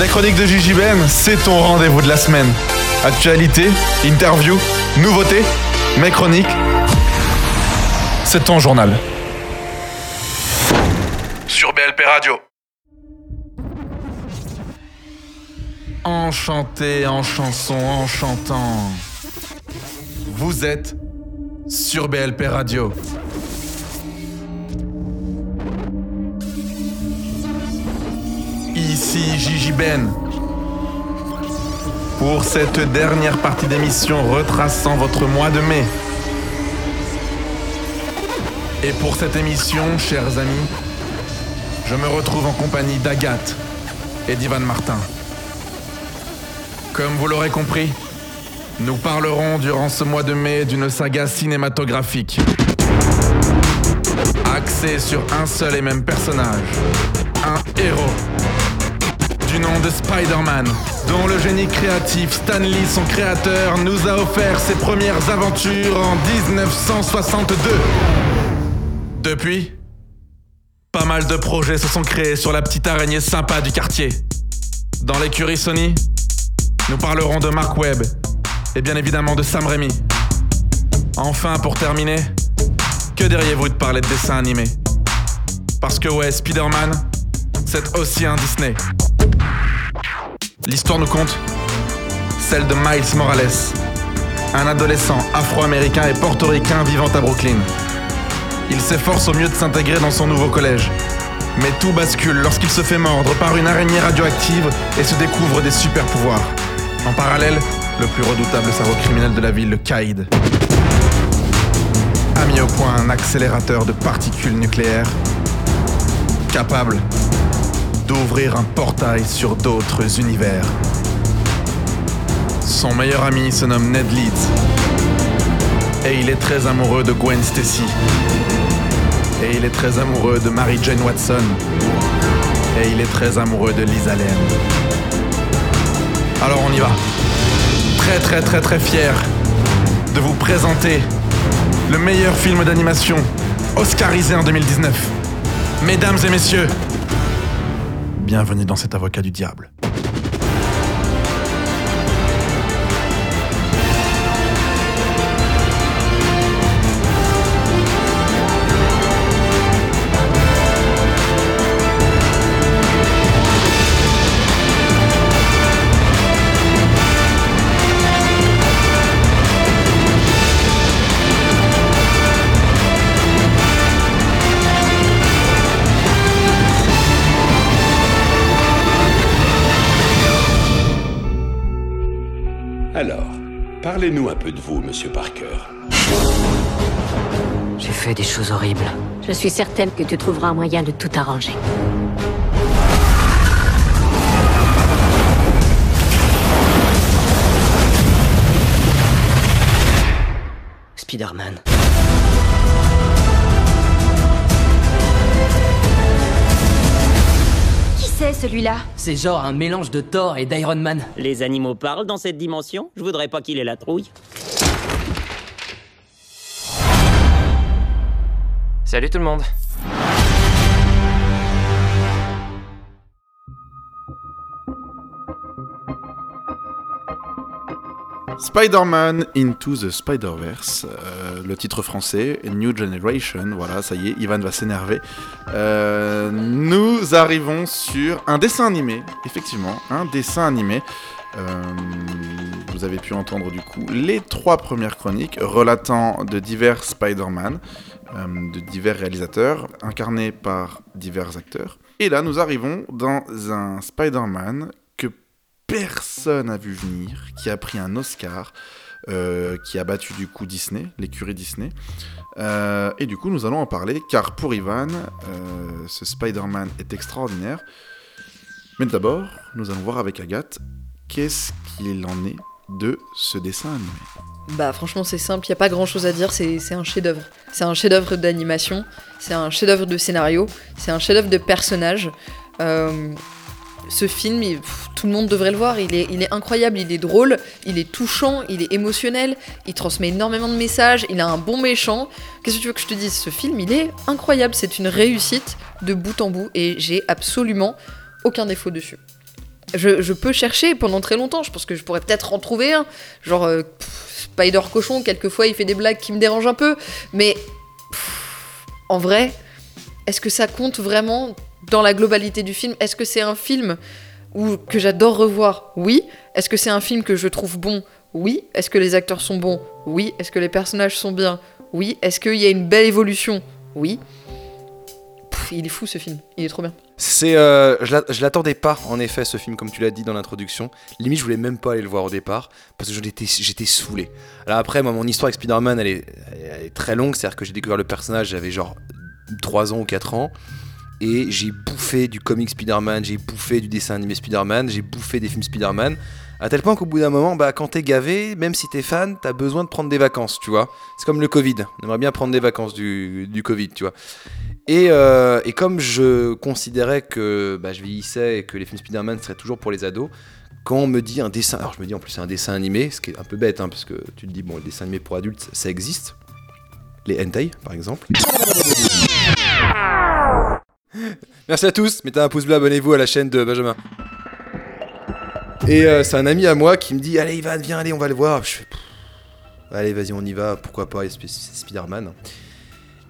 Les chroniques de Gigi Ben, c'est ton rendez-vous de la semaine. Actualité, interview, nouveautés, mes chroniques. C'est ton journal. Sur BLP Radio. Enchanté en chanson, en chantant. Vous êtes sur BLP Radio. Ici Gigi Ben. Pour cette dernière partie d'émission retraçant votre mois de mai. Et pour cette émission, chers amis, je me retrouve en compagnie d'Agathe et d'Ivan Martin. Comme vous l'aurez compris, nous parlerons durant ce mois de mai d'une saga cinématographique. Axée sur un seul et même personnage. Un héros. Du nom de Spider-Man, dont le génie créatif Stan Lee, son créateur, nous a offert ses premières aventures en 1962. Depuis, pas mal de projets se sont créés sur la petite araignée sympa du quartier. Dans l'écurie Sony, nous parlerons de Mark Webb et bien évidemment de Sam Raimi. Enfin, pour terminer, que diriez-vous de parler de dessins animés Parce que ouais, Spider-Man, c'est aussi un Disney. L'histoire nous compte celle de Miles Morales, un adolescent afro-américain et portoricain vivant à Brooklyn. Il s'efforce au mieux de s'intégrer dans son nouveau collège. Mais tout bascule lorsqu'il se fait mordre par une araignée radioactive et se découvre des super pouvoirs. En parallèle, le plus redoutable cerveau criminel de la ville, le Kaïd, a mis au point un accélérateur de particules nucléaires capable d'ouvrir un portail sur d'autres univers. Son meilleur ami se nomme Ned Leeds et il est très amoureux de Gwen Stacy. Et il est très amoureux de Mary Jane Watson. Et il est très amoureux de Lisa Lane. Alors on y va. Très très très très fier de vous présenter le meilleur film d'animation oscarisé en 2019. Mesdames et messieurs, bienvenue dans cet avocat du diable. Parlez-nous un peu de vous, monsieur Parker. J'ai fait des choses horribles. Je suis certaine que tu trouveras un moyen de tout arranger. Spider-Man. C'est celui-là C'est genre un mélange de Thor et d'Iron Man. Les animaux parlent dans cette dimension Je voudrais pas qu'il ait la trouille. Salut tout le monde. Spider-Man Into the Spider-Verse, euh, le titre français, New Generation, voilà, ça y est, Ivan va s'énerver. Euh, nous arrivons sur un dessin animé, effectivement, un dessin animé. Euh, vous avez pu entendre du coup les trois premières chroniques relatant de divers Spider-Man, de divers réalisateurs, incarnés par divers acteurs. Et là, nous arrivons dans un Spider-Man personne n'a vu venir, qui a pris un Oscar, euh, qui a battu du coup Disney, l'écurie Disney. Euh, et du coup, nous allons en parler, car pour Ivan, euh, ce Spider-Man est extraordinaire. Mais d'abord, nous allons voir avec Agathe qu'est-ce qu'il en est de ce dessin animé? Bah franchement c'est simple, il n'y a pas grand chose à dire, c'est c'est un chef-d'œuvre. C'est un chef-d'œuvre d'animation, c'est un chef-d'œuvre de scénario, c'est un chef-d'œuvre de personnage. Ce film, tout le monde devrait le voir, il est, incroyable, il est drôle, il est touchant, il est émotionnel, il transmet énormément de messages, il a un bon méchant. Qu'est-ce que tu veux que je te dise? Ce film, il est incroyable, c'est une réussite de bout en bout et j'ai absolument aucun défaut dessus. je, peux chercher pendant très longtemps. Je pense que je pourrais peut-être en trouver un. Genre, euh, Spider Cochon, quelquefois il fait des blagues qui me dérangent un peu. Mais en vrai, est-ce que ça compte vraiment? Dans la globalité du film Est-ce que c'est un film que j'adore revoir Oui. Est-ce que c'est un film que je trouve bon Oui. Est-ce que les acteurs sont bons Oui. Est-ce que les personnages sont bien Oui. Est-ce qu'il y a une belle évolution Oui. Il est fou ce film, il est trop bien. C'est, euh, je l'a- je l'attendais pas en effet ce film comme tu l'as dit dans l'introduction. Limite je voulais même pas aller le voir au départ parce que j'en étais- j'étais saoulé. Alors après moi mon histoire avec Spider-Man elle est, elle est très longue, c'est-à-dire que j'ai découvert le personnage j'avais genre 3 ans ou 4 ans et j'ai bouffé du comic Spider-Man, j'ai bouffé du dessin animé Spider-Man, j'ai bouffé des films Spider-Man à tel point qu'au bout d'un moment bah quand t'es gavé, même si t'es fan, t'as besoin de prendre des vacances, tu vois. C'est comme le Covid, on aimerait bien prendre des vacances du, Covid, tu vois. Et, euh, et comme je considérais que bah, je vieillissais et que les films Spider-Man seraient toujours pour les ados, quand on me dit un dessin, alors je me dis en plus c'est un dessin animé, ce qui est un peu bête, hein, parce que tu te dis bon, les dessins animés pour adultes, ça existe. Les hentai, par exemple. Merci à tous, mettez un pouce bleu, abonnez-vous à la chaîne de Benjamin. Et euh, c'est un ami à moi qui me dit Allez, Ivan, viens, allez, on va le voir. Je fais Allez, vas-y, on y va, pourquoi pas, c'est Spider-Man.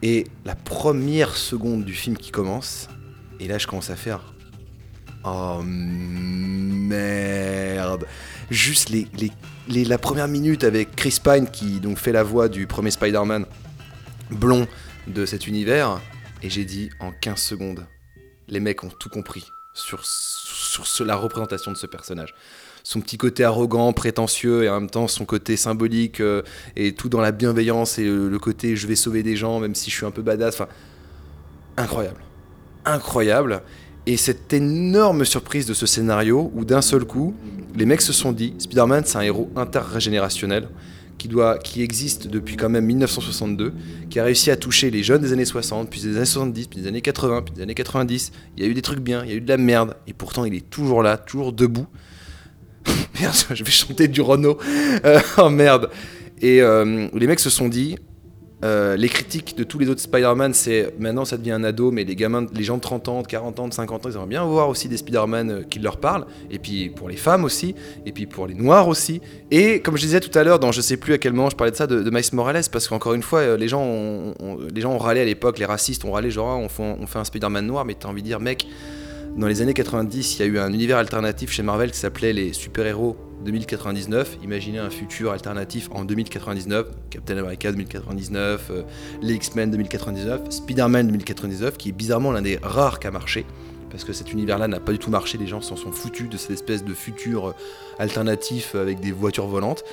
Et la première seconde du film qui commence, et là je commence à faire Oh merde Juste la première minute avec Chris Pine qui donc fait la voix du premier Spider-Man blond de cet univers, et j'ai dit en 15 secondes, les mecs ont tout compris sur, la représentation de ce personnage. Son petit côté arrogant, prétentieux, et en même temps son côté symbolique, euh, et tout dans la bienveillance, et le, le côté je vais sauver des gens, même si je suis un peu badass. Enfin, incroyable. Incroyable. Et cette énorme surprise de ce scénario, où d'un seul coup, les mecs se sont dit Spider-Man, c'est un héros intergénérationnel qui, existe depuis quand même 1962, qui a réussi à toucher les jeunes des années 60, puis des années 70, puis des années 80, puis des années 90. Il y a eu des trucs bien, il y a eu de la merde, et pourtant il est toujours là, toujours debout. merde, je vais chanter du Renault. Euh, oh merde. Et euh, les mecs se sont dit, euh, les critiques de tous les autres Spider-Man, c'est maintenant ça devient un ado, mais les gamins, les gens de 30 ans, de 40 ans, de 50 ans, ils aimeraient bien voir aussi des Spider-Man euh, qui leur parlent. Et puis pour les femmes aussi, et puis pour les noirs aussi. Et comme je disais tout à l'heure, dans je sais plus à quel moment je parlais de ça, de, de Miles Morales, parce qu'encore une fois, euh, les gens, ont, les gens ont râlé à l'époque, les racistes ont râlé, genre ah, on fait, on fait un Spider-Man noir, mais t'as envie de dire, mec, dans les années 90, il y a eu un univers alternatif chez Marvel qui s'appelait les super-héros 2099. Imaginez un futur alternatif en 2099, Captain America 2099, euh, les X-Men 2099, Spider-Man 2099, qui est bizarrement l'un des rares qui a marché. Parce que cet univers-là n'a pas du tout marché, les gens s'en sont foutus de cette espèce de futur euh, alternatif avec des voitures volantes.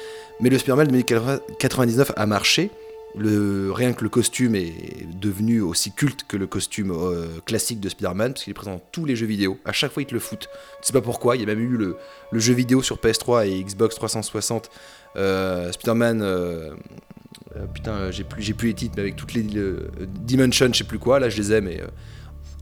Mais le Spider-Man 2099 a marché. Rien que le costume est devenu aussi culte que le costume euh, classique de Spider-Man, parce qu'il est présent dans tous les jeux vidéo. À chaque fois, ils te le foutent. Tu sais pas pourquoi. Il y a même eu le, jeu vidéo sur PS3 et Xbox 360. euh, Spider-Man. euh, putain, j'ai plus, plus les titres, mais avec toutes les. euh, Dimension, je sais plus quoi, là je les ai, mais.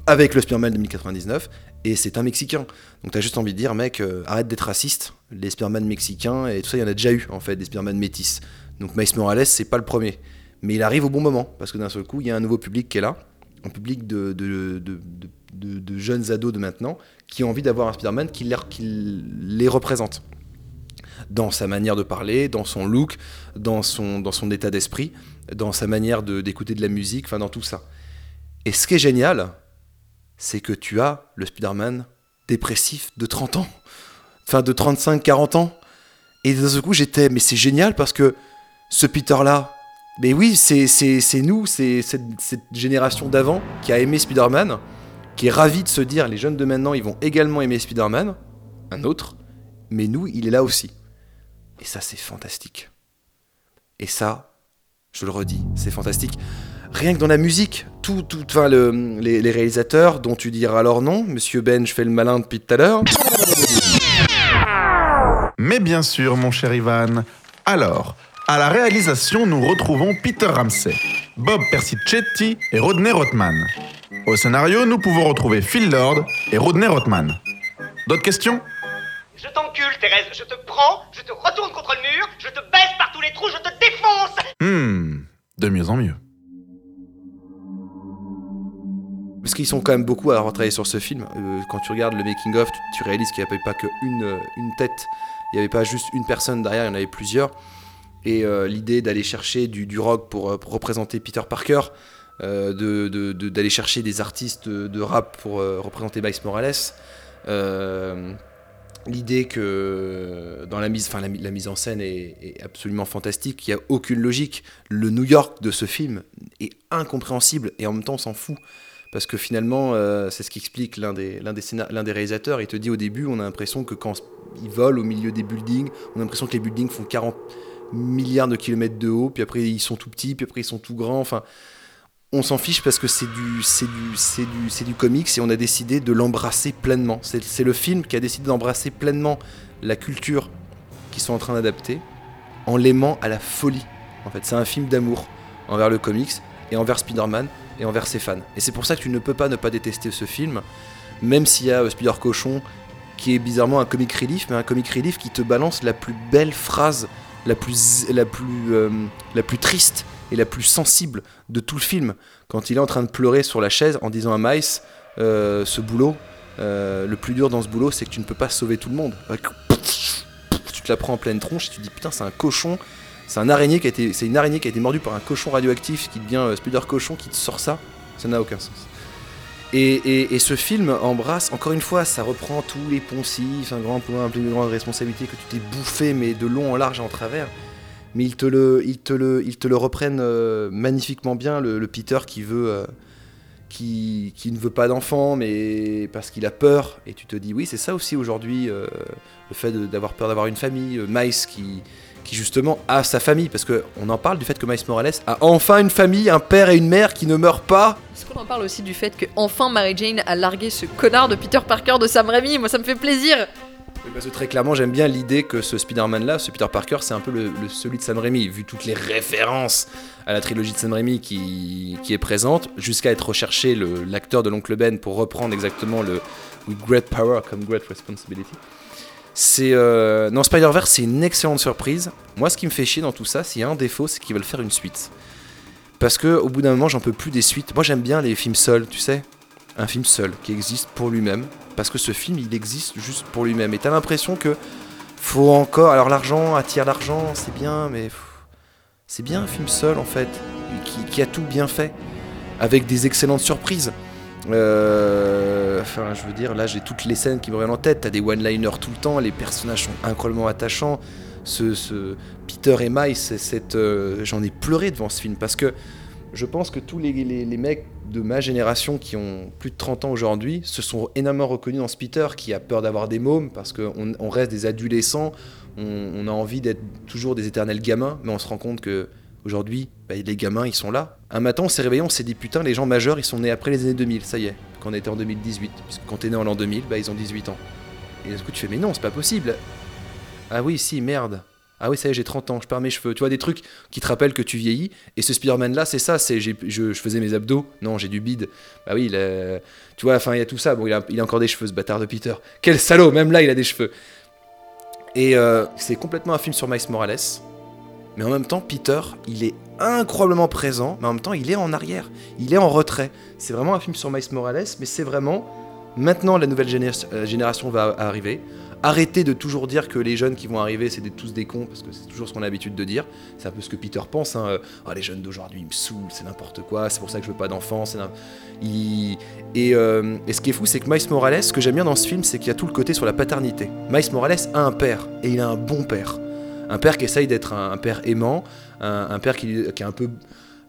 avec le Spider-Man 2099. Et c'est un Mexicain. Donc t'as juste envie de dire, mec, arrête d'être raciste. Les Spider-Man mexicains et tout ça, il y en a déjà eu, en fait, des Spider-Man métis. Donc Miles Morales, c'est pas le premier. Mais il arrive au bon moment, parce que d'un seul coup, il y a un nouveau public qui est là, un public de, jeunes ados de maintenant, qui ont envie d'avoir un Spider-Man qui qui les représente. Dans sa manière de parler, dans son look, dans son, dans son état d'esprit, dans sa manière d'écouter de, la musique, enfin dans tout ça. Et ce qui est génial, c'est que tu as le Spider-Man dépressif de 30 ans, enfin de 35-40 ans. Et d'un seul coup, j'étais, mais c'est génial parce que ce Peter-là, mais oui, c'est nous, c'est cette, génération d'avant qui a aimé Spider-Man, qui est ravi de se dire, les jeunes de maintenant, ils vont également aimer Spider-Man, un autre, mais nous, il est là aussi. Et ça, c'est fantastique. Et ça, je le redis, c'est fantastique. Rien que dans la musique, tout, enfin, le- les, les réalisateurs dont tu diras alors non, Monsieur Ben, je fais le malin depuis tout à l'heure. Mais bien sûr, mon cher Ivan. Alors, à la réalisation, nous retrouvons Peter Ramsey, Bob Persichetti et Rodney Rothman. Au scénario, nous pouvons retrouver Phil Lord et Rodney Rothman. D'autres questions? Je t'encule, Thérèse, je te prends, je te retourne contre le mur, je te baisse par tous les trous, je te défonce Hmm, de mieux en mieux. Parce qu'ils sont quand même beaucoup à avoir travaillé sur ce film. Euh, quand tu regardes le making-of, tu, tu réalises qu'il n'y avait pas qu'une euh, une tête, il n'y avait pas juste une personne derrière, il y en avait plusieurs. Et euh, l'idée d'aller chercher du, rock pour, euh, pour représenter Peter Parker, euh, de- de- d'aller chercher des artistes de, rap pour représenter Miles Morales, l'idée que dans la mise, enfin la, mi- la mise en scène est, absolument fantastique, il n'y a aucune logique. Le New York de ce film est incompréhensible et en même temps on s'en fout. Parce que finalement, c'est ce qu'explique l'un des, l'un, des des réalisateurs. Il te dit au début, on a l'impression que quand ils volent au milieu des buildings, on a l'impression que les buildings font 40 milliards de kilomètres de haut, puis après ils sont tout petits, puis après ils sont tout grands. Enfin, on s'en fiche parce que c'est du, c'est du, c'est du, c'est du comics et on a décidé de l'embrasser pleinement. C'est, le film qui a décidé d'embrasser pleinement la culture qu'ils sont en train d'adapter en l'aimant à la folie. En fait, c'est un film d'amour envers le comics et envers Spider-Man et envers ses fans. Et c'est pour ça que tu ne peux pas ne pas détester ce film, même s'il y a euh, Spider Cochon qui est bizarrement un comic relief, mais un comic relief qui te balance la plus belle phrase, euh, la plus triste et la plus sensible de tout le film, quand il est en train de pleurer sur la chaise en disant à Miles, euh, ce boulot, euh, le plus dur dans ce boulot, c'est que tu ne peux pas sauver tout le monde. Tu te la prends en pleine tronche et tu te dis putain, c'est un cochon, c'est un araignée c'est une araignée qui a été mordue par un cochon radioactif qui devient euh, Spider Cochon qui te sort ça. Ça n'a aucun sens. Et, ce film embrasse, encore une fois, ça reprend tous les poncifs, un grand point, un plus grande responsabilité que tu t'es bouffé, mais de long en large et en travers. Mais ils te le, ils te le, ils te le reprennent euh, magnifiquement bien, le, Peter qui veut, euh, qui, qui ne veut pas d'enfant, mais parce qu'il a peur. Et tu te dis, oui, c'est ça aussi aujourd'hui, euh, le fait d'avoir peur d'avoir une famille. Miles qui, qui justement a sa famille, parce qu'on en parle du fait que Miles Morales a enfin une famille, un père et une mère qui ne meurent pas. Est-ce qu'on en parle aussi du fait que enfin Mary Jane a largué ce connard de Peter Parker de Sam Raimi Moi ça me fait plaisir Parce que très clairement, j'aime bien l'idée que ce Spider-Man là, ce Peter Parker, c'est un peu le, le- celui de Sam Raimi, vu toutes les références à la trilogie de Sam Raimi qui, qui est présente, jusqu'à être recherché l'acteur de l'oncle Ben pour reprendre exactement le With Great Power comme Great Responsibility. C'est euh, non Spider-Verse, c'est une excellente surprise. Moi, ce qui me fait chier dans tout ça, s'il y a un défaut, c'est qu'ils veulent faire une suite. Parce que au bout d'un moment, j'en peux plus des suites. Moi, j'aime bien les films seuls, tu sais, un film seul qui existe pour lui-même. Parce que ce film, il existe juste pour lui-même. Et t'as l'impression que faut encore. Alors l'argent attire l'argent, c'est bien, mais c'est bien un film seul en fait, qui a tout bien fait, avec des excellentes surprises. Euh, Enfin, je veux dire, là j'ai toutes les scènes qui me reviennent en tête. T'as des one-liners tout le temps, les personnages sont incroyablement attachants. Ce, Peter et Miles, euh, j'en ai pleuré devant ce film parce que je pense que tous les, mecs de ma génération qui ont plus de 30 ans aujourd'hui se sont énormément reconnus dans ce Peter qui a peur d'avoir des mômes parce qu'on on reste des adolescents, on a envie d'être toujours des éternels gamins, mais on se rend compte que aujourd'hui, bah, les gamins ils sont là. Un matin on s'est réveillé, on s'est dit putain, les gens majeurs ils sont nés après les années 2000, ça y est, quand on était en 2018, puisque quand t'es né en l'an 2000, bah, ils ont 18 ans. Et du coup tu fais mais non, c'est pas possible. Ah oui, si, merde. Ah oui, ça y est, j'ai 30 ans, je perds mes cheveux. Tu vois, des trucs qui te rappellent que tu vieillis. Et ce Spider-Man là, c'est ça, c'est je, faisais mes abdos. Non, j'ai du bide. Bah oui, il tu vois, enfin, il y a tout ça. Bon, il a, il a encore des cheveux, ce bâtard de Peter. Quel salaud, même là, il a des cheveux. Et euh, c'est complètement un film sur Miles Morales. Mais en même temps, Peter, il est incroyablement présent, mais en même temps, il est en arrière. Il est en retrait. C'est vraiment un film sur Miles Morales, mais c'est vraiment. Maintenant, la nouvelle euh, génération va arriver. Arrêtez de toujours dire que les jeunes qui vont arriver, c'est tous des cons, parce que c'est toujours ce qu'on a l'habitude de dire. C'est un peu ce que Peter pense. Hein. Ah, les jeunes d'aujourd'hui, ils me saoulent, c'est n'importe quoi, c'est pour ça que je veux pas d'enfants. Et, euh, et ce qui est fou, c'est que Miles Morales, ce que j'aime bien dans ce film, c'est qu'il y a tout le côté sur la paternité. Miles Morales a un père, et il a un bon père. Un père qui essaye d'être un, un père aimant, un, un père qui, qui est un peu,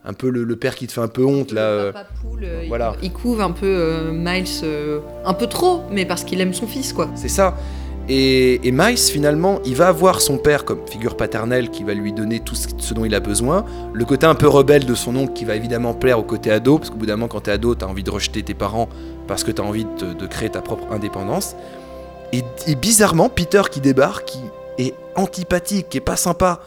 un peu le, le père qui te fait un peu honte là. euh, Poule, euh, il- voilà. il, couve un peu euh, Miles, un peu trop, mais parce qu'il aime son fils quoi. C'est ça. Et, et Miles, finalement, il va avoir son père comme figure paternelle qui va lui donner tout ce, ce dont il a besoin. Le côté un peu rebelle de son oncle qui va évidemment plaire au côté ado, parce qu'au bout d'un moment, quand t'es ado, t'as envie de rejeter tes parents parce que t'as envie de, de créer ta propre indépendance. Et, et bizarrement, Peter qui débarque, qui est antipathique, qui est pas sympa,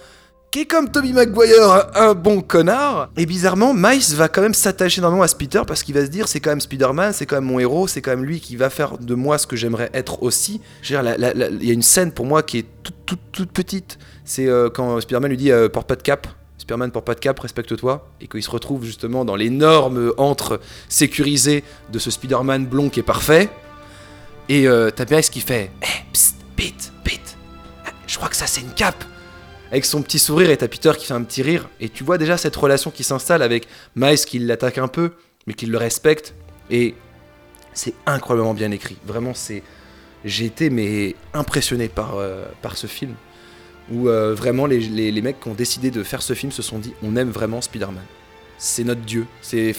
qui est comme Tommy Maguire, un, bon connard. Et bizarrement, Miles va quand même s'attacher énormément à ce Peter parce qu'il va se dire c'est quand même Spider-Man, c'est quand même mon héros, c'est quand même lui qui va faire de moi ce que j'aimerais être aussi. Je veux dire, il y a une scène pour moi qui est toute, petite. C'est euh, quand Spider-Man lui dit euh, porte pas de cap. Superman pour pas de cap, respecte-toi, et qu'il se retrouve justement dans l'énorme antre sécurisé de ce Spider-Man blond qui est parfait. Et euh, t'as Miles qui fait Eh, psst, crois que ça c'est une cape Avec son petit sourire et t'as Peter qui fait un petit rire. Et tu vois déjà cette relation qui s'installe avec Miles qui l'attaque un peu, mais qui le respecte. Et c'est incroyablement bien écrit. Vraiment, c'est. J'ai été mais impressionné par, euh, par ce film. Où euh, vraiment les, les- mecs qui ont décidé de faire ce film se sont dit on aime vraiment Spider-Man. C'est notre Dieu. C'est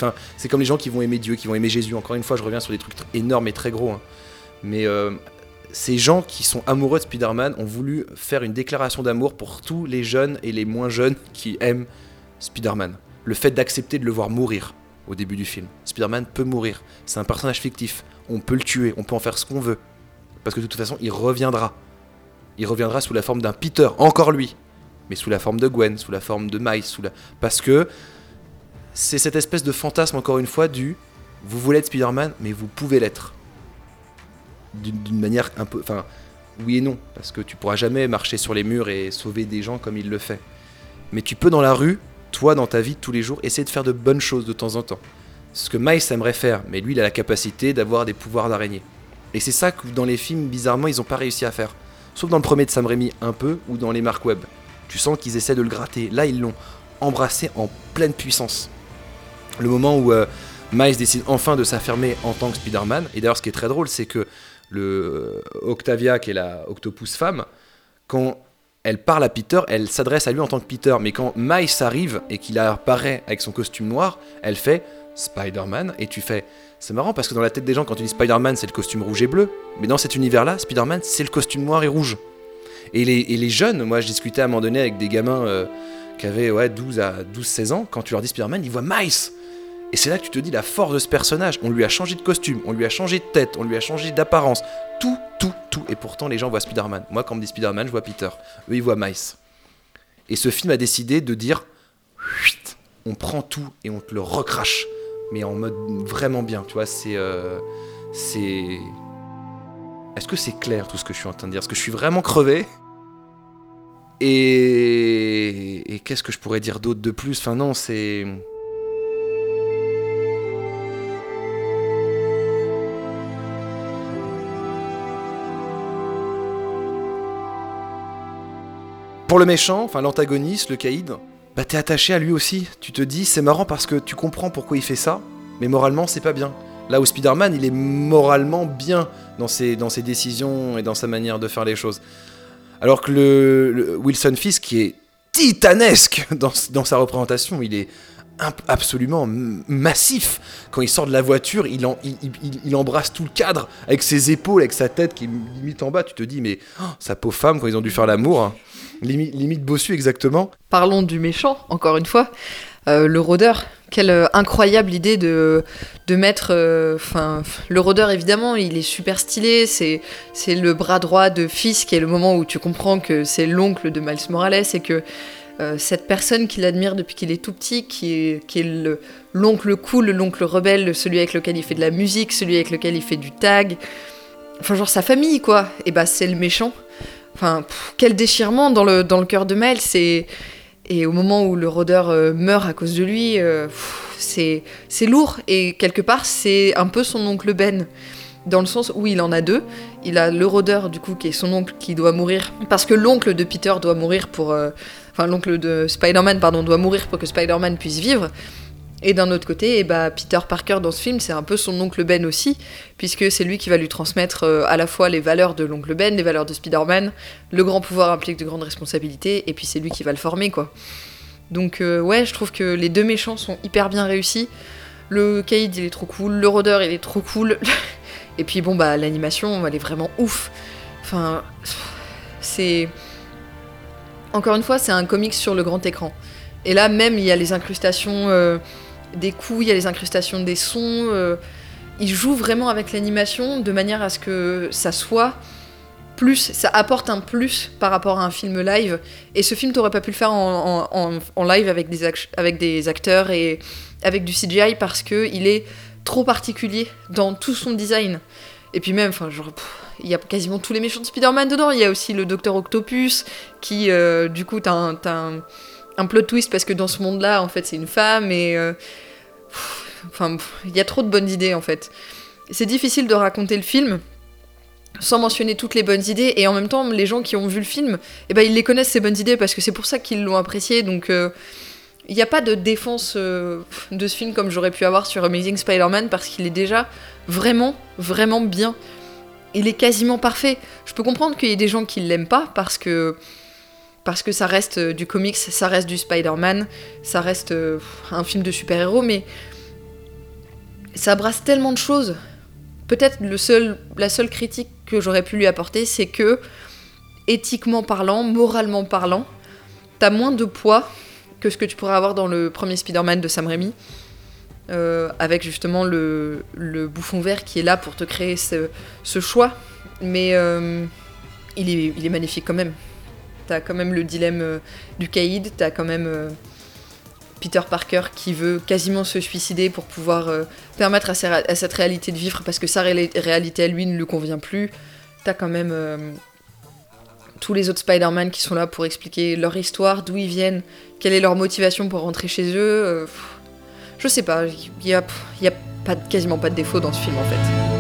comme les gens qui vont aimer Dieu, qui vont aimer Jésus. Encore une fois, je reviens sur des trucs tr- énormes et très gros. hein. Mais euh, ces gens qui sont amoureux de Spider-Man ont voulu faire une déclaration d'amour pour tous les jeunes et les moins jeunes qui aiment Spider-Man. Le fait d'accepter de le voir mourir au début du film. Spider-Man peut mourir. C'est un personnage fictif. On peut le tuer, on peut en faire ce qu'on veut. Parce que de toute façon, il reviendra. Il reviendra sous la forme d'un Peter, encore lui. Mais sous la forme de Gwen, sous la forme de Miles, sous la... parce que c'est cette espèce de fantasme, encore une fois, du vous voulez être Spider-Man, mais vous pouvez l'être. D'une manière un peu. Enfin, oui et non, parce que tu pourras jamais marcher sur les murs et sauver des gens comme il le fait. Mais tu peux dans la rue, toi dans ta vie tous les jours, essayer de faire de bonnes choses de temps en temps. Ce que Miles aimerait faire, mais lui il a la capacité d'avoir des pouvoirs d'araignée. Et c'est ça que dans les films, bizarrement, ils n'ont pas réussi à faire. Sauf dans le premier de Sam Raimi un peu, ou dans les Mark Webb. Tu sens qu'ils essaient de le gratter. Là, ils l'ont embrassé en pleine puissance. Le moment où euh, Miles décide enfin de s'affirmer en tant que Spider-Man. Et d'ailleurs, ce qui est très drôle, c'est que le euh, Octavia, qui est la Octopus femme, quand elle parle à Peter, elle s'adresse à lui en tant que Peter. Mais quand Miles arrive et qu'il apparaît avec son costume noir, elle fait Spider-Man. Et tu fais. C'est marrant parce que dans la tête des gens, quand tu dis Spider-Man, c'est le costume rouge et bleu. Mais dans cet univers-là, Spider-Man, c'est le costume noir et rouge. Et les, et les jeunes, moi je discutais à un moment donné avec des gamins euh, qui avaient ouais, 12 à 12-16 ans, quand tu leur dis Spider-Man, ils voient Miles. Et c'est là que tu te dis la force de ce personnage. On lui a changé de costume, on lui a changé de tête, on lui a changé d'apparence. Tout, tout, tout. Et pourtant, les gens voient Spider-Man. Moi, quand on me dit Spider-Man, je vois Peter. Eux, ils voient Miles. Et ce film a décidé de dire on prend tout et on te le recrache. Mais en mode vraiment bien, tu vois, c'est. euh, c'est. Est-ce que c'est clair tout ce que je suis en train de dire? Parce que je suis vraiment crevé. Et. Et qu'est-ce que je pourrais dire d'autre de plus? Enfin, non, c'est. Pour le méchant, enfin l'antagoniste, le caïd, bah t'es attaché à lui aussi. Tu te dis, c'est marrant parce que tu comprends pourquoi il fait ça, mais moralement, c'est pas bien. Là où Spider-Man, il est moralement bien dans ses, dans ses décisions et dans sa manière de faire les choses. Alors que le, Wilson Fisk, qui est titanesque dans, dans sa représentation, il est absolument massif. Quand il sort de la voiture, il, en- il embrasse tout le cadre avec ses épaules, avec sa tête qui est limite en bas. Tu te dis, mais oh, sa pauvre femme, quand ils ont dû faire l'amour, hein. Limi- limite bossu exactement. Parlons du méchant, encore une fois. Euh, le rôdeur. Quelle euh, incroyable idée de, de mettre. Enfin, le rôdeur, évidemment, il est super stylé. C'est, le bras droit de Fisk, et le moment où tu comprends que c'est l'oncle de Miles Morales et que euh, cette personne qu'il admire depuis qu'il est tout petit, qui est, qui est le- l'oncle cool, l'oncle rebelle, celui avec lequel il fait de la musique, celui avec lequel il fait du tag. Enfin, genre sa famille, quoi. Et bah, c'est le méchant. Quel déchirement dans le, dans le cœur de Miles. Et, et au moment où le rôdeur euh, meurt à cause de lui, euh, c'est c'est lourd. Et quelque part, c'est un peu son oncle Ben. Dans le sens où il en a deux. Il a le rôdeur, du coup, qui est son oncle, qui doit mourir. Parce que l'oncle de Peter doit mourir pour. euh, Enfin, l'oncle de Spider-Man, pardon, doit mourir pour que Spider-Man puisse vivre. Et d'un autre côté, eh bah, Peter Parker dans ce film, c'est un peu son oncle Ben aussi, puisque c'est lui qui va lui transmettre euh, à la fois les valeurs de l'oncle Ben, les valeurs de Spider-Man. Le grand pouvoir implique de grandes responsabilités, et puis c'est lui qui va le former, quoi. Donc euh, ouais, je trouve que les deux méchants sont hyper bien réussis. Le Caïd, il est trop cool, le rôdeur, il est trop cool. et puis bon, bah l'animation, elle est vraiment ouf. Enfin, c'est... Encore une fois, c'est un comics sur le grand écran. Et là, même, il y a les incrustations euh, des coups, il y a les incrustations des sons. euh, il joue vraiment avec l'animation de manière à ce que ça soit plus, ça apporte un plus par rapport à un film live. Et ce film, t'aurais pas pu le faire en, live avec des, avec des acteurs et avec du CGI parce que il est trop particulier dans tout son design. Et puis même, enfin, il y a quasiment tous les méchants de Spider-Man dedans. Il y a aussi le Docteur Octopus qui, euh, du coup, t'as un, un, plot twist parce que dans ce monde-là, en fait, c'est une femme et. euh, Enfin, il y a trop de bonnes idées en fait. C'est difficile de raconter le film sans mentionner toutes les bonnes idées et en même temps les gens qui ont vu le film eh ben ils les connaissent ces bonnes idées parce que c'est pour ça qu'ils l'ont apprécié donc euh, il n'y a pas de défense euh, de ce film comme j'aurais pu avoir sur Amazing Spider-Man parce qu'il est déjà vraiment vraiment bien il est quasiment parfait je peux comprendre qu'il y ait des gens qui l'aiment pas parce que parce que ça reste euh, du comics ça reste du Spider-Man ça reste euh, un film de super-héros mais ça brasse tellement de choses peut-être seul, la seule critique que j'aurais pu lui apporter, c'est que, éthiquement parlant, moralement parlant, t'as moins de poids que ce que tu pourrais avoir dans le premier Spider-Man de Sam Raimi, euh, avec justement le, bouffon vert qui est là pour te créer ce, choix. Mais il est magnifique quand même. T'as quand même le dilemme euh, du caïd, t'as quand même euh, Peter Parker qui veut quasiment se suicider pour pouvoir euh, permettre à, cette réalité de vivre parce que sa ré- réalité à lui ne lui convient plus. T'as quand même tous les autres Spider-Man qui sont là pour expliquer leur histoire, d'où ils viennent, quelle est leur motivation pour rentrer chez eux. je sais pas, il y a, y a pas, quasiment pas de défaut dans ce film en fait.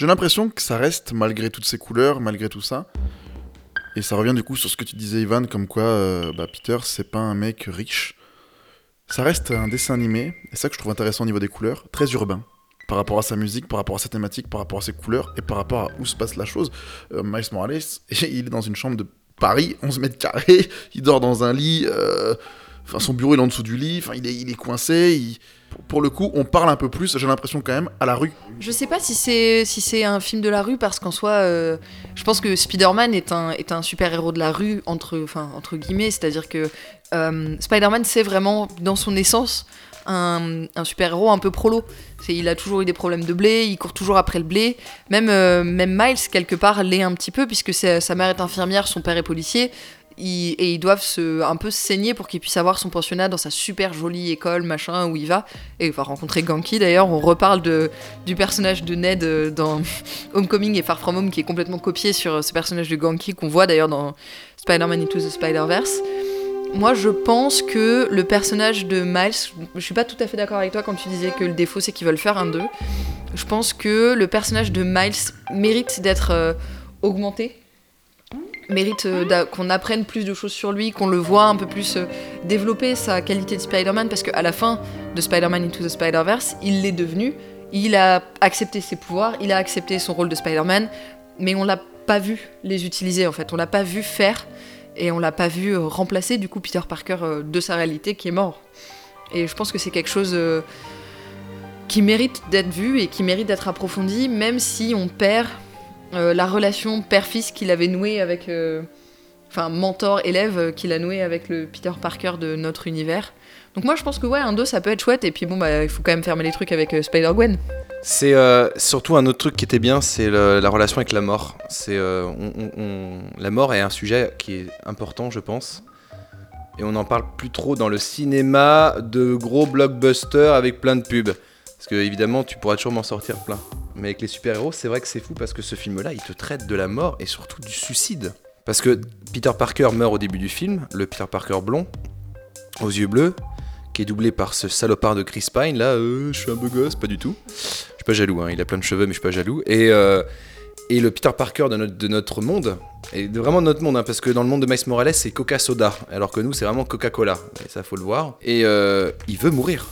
J'ai l'impression que ça reste, malgré toutes ces couleurs, malgré tout ça. Et ça revient du coup sur ce que tu disais, Ivan, comme quoi euh, bah, Peter, c'est pas un mec riche. Ça reste un dessin animé, et ça que je trouve intéressant au niveau des couleurs, très urbain. Par rapport à sa musique, par rapport à sa thématique, par rapport à ses couleurs, et par rapport à où se passe la chose. Euh, Miles Morales, il est dans une chambre de Paris, 11 mètres carrés, il dort dans un lit, euh, son bureau est en dessous du lit, il est, il est coincé. il- Pour, le coup, on parle un peu plus, j'ai l'impression quand même, à la rue. Je sais pas si c'est si un film de la rue parce qu'en soi, euh, je pense que Spider-Man est un est un super héros de la rue entre entre guillemets, c'est-à-dire que euh, Spider-Man c'est vraiment dans son essence un, un super héros un peu prolo. Il a toujours eu des problèmes de blé, il court toujours après le blé. Même euh, même Miles quelque part l'est un petit peu puisque sa mère est infirmière, son père est policier. Et ils doivent se, un peu se saigner pour qu'il puisse avoir son pensionnat dans sa super jolie école, machin, où il va. Et il va rencontrer Ganki d'ailleurs. On reparle du personnage de Ned euh, dans Homecoming et Far From Home qui est complètement copié sur euh, ce personnage de Ganki qu'on voit d'ailleurs dans Spider-Man Into the Spider-Verse. Moi, je pense que le personnage de Miles, je suis pas tout à fait d'accord avec toi quand tu disais que le défaut c'est qu'ils veulent faire un 2. Je pense que le personnage de Miles mérite d'être euh, augmenté, mérite euh, qu'on apprenne plus de choses sur lui, qu'on le voit un peu plus euh, développer sa qualité de Spider-Man, parce qu'à la fin de Spider-Man Into the Spider-Verse, il l'est devenu, il a accepté ses pouvoirs, il a accepté son rôle de Spider-Man, mais on l'a pas vu les utiliser en fait, on l'a pas vu faire, et on l'a pas vu euh, remplacer du coup Peter Parker de sa réalité qui est mort. Et je pense que c'est quelque chose qui mérite d'être vu et qui mérite d'être approfondi, même si on perd euh, la relation père-fils qu'il avait nouée avec. euh, Enfin, mentor-élève euh, qu'il a noué avec le Peter Parker de notre univers. Donc, moi je pense que ouais, un 2 ça peut être chouette, et puis bon, bah il faut quand même fermer les trucs avec Spider-Gwen. C'est surtout un autre truc qui était bien, c'est la relation avec la mort. La mort est un sujet qui est important, je pense, et on n'en parle plus trop dans le cinéma de gros blockbusters avec plein de pubs. Parce que évidemment, tu pourras toujours m'en sortir plein. Mais avec les super-héros, c'est vrai que c'est fou parce que ce film-là, il te traite de la mort et surtout du suicide. Parce que Peter Parker meurt au début du film, le Peter Parker blond, aux yeux bleus, qui est doublé par ce salopard de Chris Pine. Là, euh, je suis un beau gosse, pas du tout. Je suis pas jaloux, hein, il a plein de cheveux, mais je suis pas jaloux. Et, euh, le Peter Parker de notre, de notre monde, et vraiment de notre monde, hein, parce que dans le monde de Miles Morales, c'est Coca-Soda, alors que nous, c'est vraiment Coca-Cola. Et ça, faut le voir. Et euh, il veut mourir.